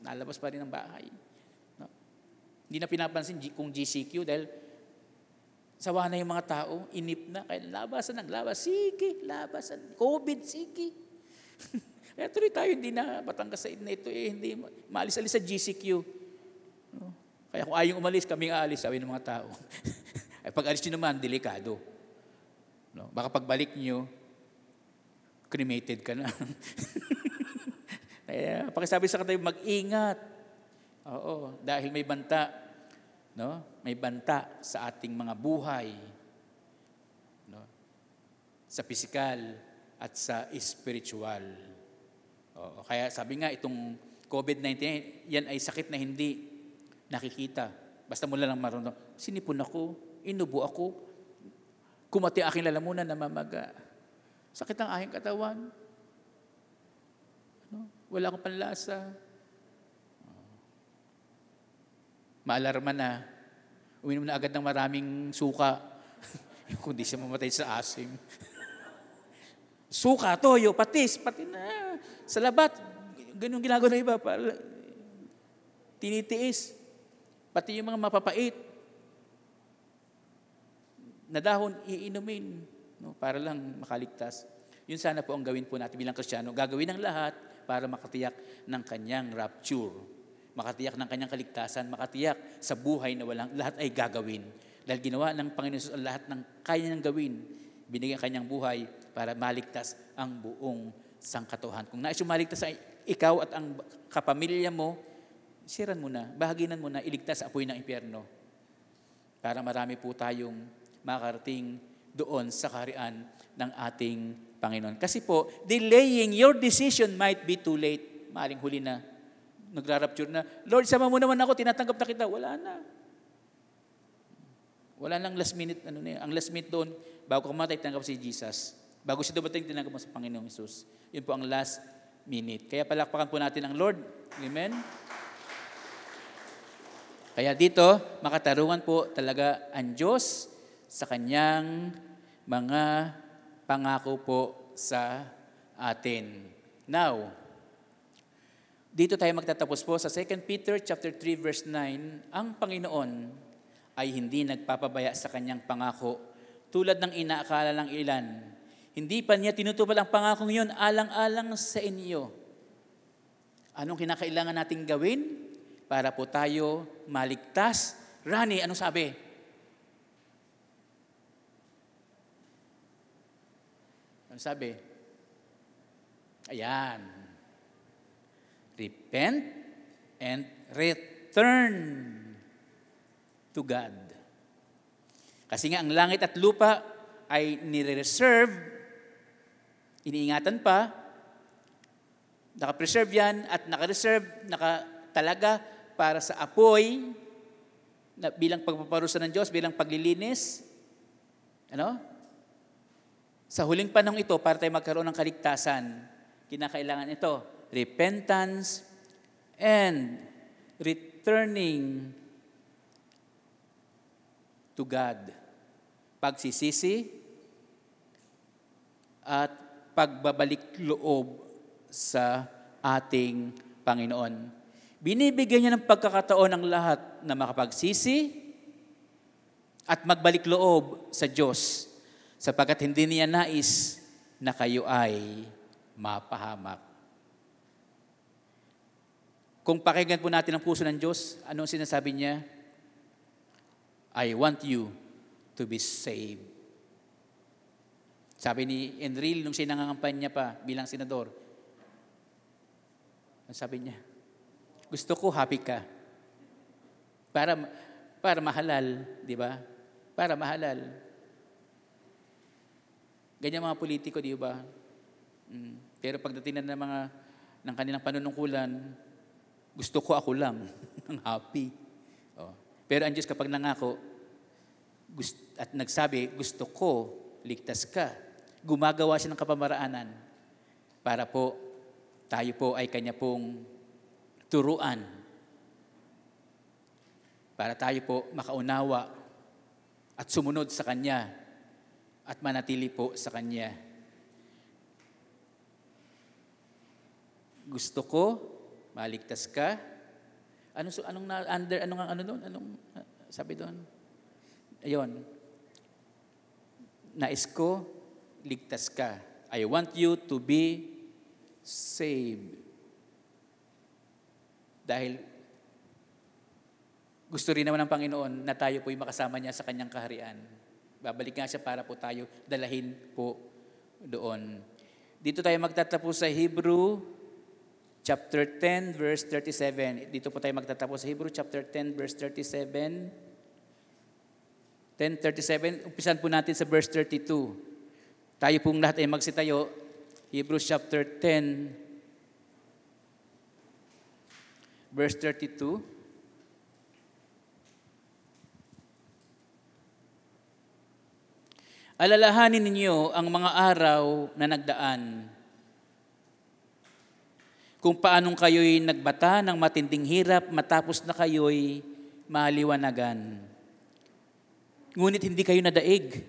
nalabas pa rin ng bahay. No? Hindi na pinapansin kung GCQ dahil sawa na yung mga tao, inip na, kaya labasan ng labas, sige, labasan, COVID, sige. [LAUGHS] kaya tuloy tayo, hindi na Batangas sa na ito, eh, hindi maalis-alis sa GCQ. No? Kaya kung ayong umalis, kami aalis, sabi ng mga tao. [LAUGHS] Ay pag alis nyo naman, delikado. No? Baka pagbalik nyo, cremated ka na. [LAUGHS] Kaya pakisabi sa katayo, mag-ingat. Oo, dahil may banta, no? May banta sa ating mga buhay, no? Sa pisikal at sa spiritual. Oo, kaya sabi nga itong COVID-19, yan ay sakit na hindi nakikita. Basta mo lang marunong, sinipon ako, inubo ako, kumati aking lalamunan na mamaga. Sakit ang aking katawan. Ano? Wala akong panlasa. Maalarma na. Uminom na agad ng maraming suka. [LAUGHS] Kung di siya mamatay sa asim. Suka, toyo, patis, pati na. Sa labat, ganun ginagawa ng iba. Para, tinitiis. Pati yung mga mapapait. Na dahon, iinumin. No, para lang makaligtas. Yun sana po ang gawin po natin bilang Kristiyano. Gagawin ng lahat para makatiyak ng kanyang rapture. Makatiyak ng kanyang kaligtasan, makatiyak sa buhay na walang lahat ay gagawin. Dahil ginawa ng Panginoon Jesus ang lahat ng kaya niyang gawin. Binigyan kanyang buhay para maligtas ang buong sangkatuhan. Kung nais maligtas ay ikaw at ang kapamilya mo, siran mo na, bahaginan mo na, iligtas sa apoy ng impyerno. Para marami po tayong makarating doon sa kaharian ng ating Panginoon. Kasi po, delaying your decision might be too late. Maaring huli na. Nagra-rapture na. Lord, sama mo naman ako, tinatanggap na kita. Wala na. Wala nang last minute, ano na yun. Ang last minute doon, bago kumatay, tinanggap si Jesus. Bago siya dumating, tinanggap mo sa Panginoong Isus. Yun po ang last minute. Kaya palakpakan po natin ang Lord. Amen? Kaya dito, makatarungan po talaga ang Diyos sa kanyang mga pangako po sa atin. Now, dito tayo magtatapos po sa 2 Peter chapter 3 verse 9, ang Panginoon ay hindi nagpapabaya sa kanyang pangako tulad ng inaakala ng ilan. Hindi pa niya tinutupad ang pangakong yun alang-alang sa inyo. Anong kinakailangan nating gawin para po tayo maligtas? Rani, anong sabi? Ano sabi? Ayan. Repent and return to God. Kasi nga ang langit at lupa ay nire-reserve, iniingatan pa, nakapreserve yan at nakareserve, nakatalaga para sa apoy na bilang pagpaparusa ng Diyos, bilang paglilinis. Ano? Sa huling panahon ito, para tayo magkaroon ng kaligtasan, kinakailangan ito, repentance and returning to God. Pagsisisi at pagbabalik loob sa ating Panginoon. Binibigyan niya ng pagkakataon ng lahat na makapagsisi at magbalik loob sa Diyos sapagkat hindi niya nais na kayo ay mapahamak. Kung pakinggan po natin ang puso ng Diyos, anong sinasabi niya? I want you to be saved. Sabi ni Enril nung sinangangampanya pa bilang senador, sabi niya, gusto ko happy ka. Para, para mahalal, di ba? Para mahalal. Ganyan mga politiko, di ba? Mm. Pero pagdating na ng mga ng kanilang panunungkulan, gusto ko ako lang, [LAUGHS] ang happy. Oh. Pero ang Diyos kapag nangako at nagsabi, gusto ko, ligtas ka, gumagawa siya ng kapamaraanan para po tayo po ay kanya pong turuan para tayo po makaunawa at sumunod sa Kanya at manatili po sa Kanya. Gusto ko, maligtas ka. Ano anong under anong ano doon? Anong uh, sabi doon? Ayun. Nais ko ligtas ka. I want you to be saved. Dahil gusto rin naman ng Panginoon na tayo po'y makasama niya sa kanyang kaharian. Babalik nga siya para po tayo dalahin po doon. Dito tayo magtatapos sa Hebrew chapter 10, verse 37. Dito po tayo magtatapos sa Hebrew chapter 10, verse 37. 10.37, umpisan po natin sa verse 32. Tayo pong lahat ay magsitayo. Hebrews chapter 10, verse 32. Alalahanin ninyo ang mga araw na nagdaan. Kung paanong kayo'y nagbata ng matinding hirap matapos na kayo'y maliwanagan. Ngunit hindi kayo nadaig.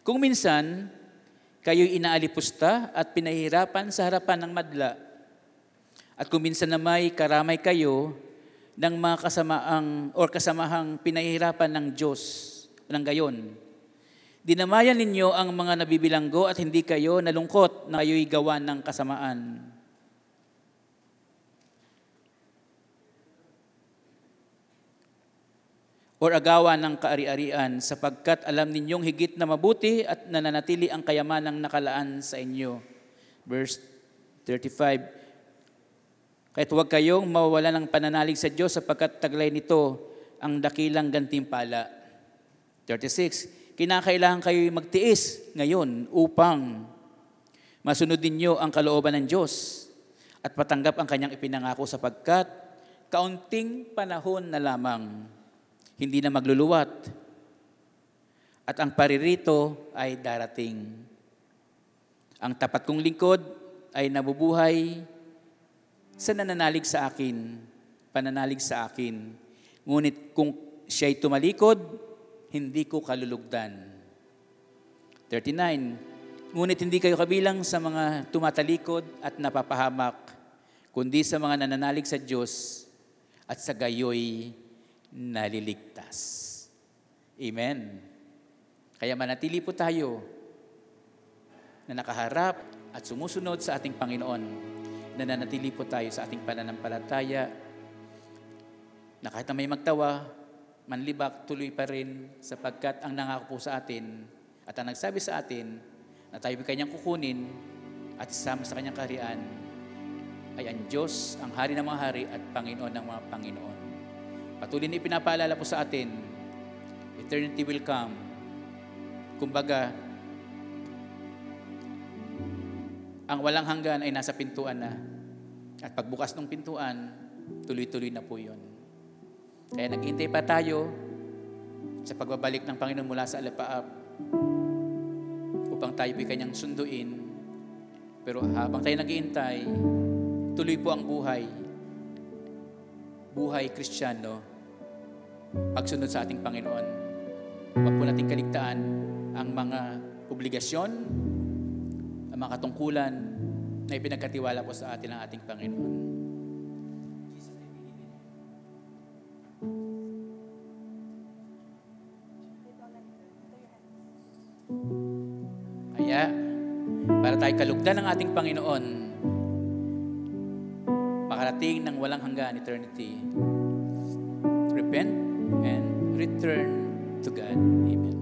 Kung minsan, kayo'y inaalipusta at pinahirapan sa harapan ng madla. At kung minsan na may karamay kayo ng mga kasamaang or kasamahang pinahihirapan ng Diyos ng gayon. Dinamayan ninyo ang mga nabibilanggo at hindi kayo nalungkot na kayo'y gawa ng kasamaan. Or agawa ng kaari-arian sapagkat alam ninyong higit na mabuti at nananatili ang kayamanang nakalaan sa inyo. Verse 35, Kahit huwag kayong mawawala ng pananalig sa Diyos sapagkat taglay nito ang dakilang gantimpala. 36, Kinakailangan kayo magtiis ngayon upang masunod ninyo ang kalooban ng Diyos at patanggap ang kanyang ipinangako sapagkat kaunting panahon na lamang hindi na magluluwat. At ang paririto ay darating. Ang tapat kong lingkod ay nabubuhay sa nananalig sa akin, pananalig sa akin. Ngunit kung siya'y tumalikod, hindi ko kalulugdan. 39. Ngunit hindi kayo kabilang sa mga tumatalikod at napapahamak, kundi sa mga nananalig sa Diyos at sa gayoy naliligtas. Amen. Kaya manatili po tayo na nakaharap at sumusunod sa ating Panginoon. Nananatili po tayo sa ating pananampalataya na kahit na may magtawa, manlibak, tuloy pa rin sapagkat ang nangako po sa atin at ang nagsabi sa atin na tayo kanyang kukunin at isama sa kanyang kaharian ay ang Diyos, ang Hari ng mga Hari at Panginoon ng mga Panginoon. Patuloy na ipinapaalala po sa atin, eternity will come. Kumbaga, ang walang hanggan ay nasa pintuan na. At pagbukas ng pintuan, tuloy-tuloy na po yun. Kaya naghihintay pa tayo sa pagbabalik ng Panginoon mula sa alapaap upang tayo po'y kanyang sunduin. Pero habang tayo naghihintay, tuloy po ang buhay. Buhay Kristiyano pagsunod sa ating Panginoon. Huwag po natin kaligtaan ang mga obligasyon, ang mga katungkulan na ipinagkatiwala po sa atin ng ating Panginoon. Kaya, para tayo kalugdan ng ating Panginoon, makarating ng walang hanggan eternity. Repent and return to God. Amen.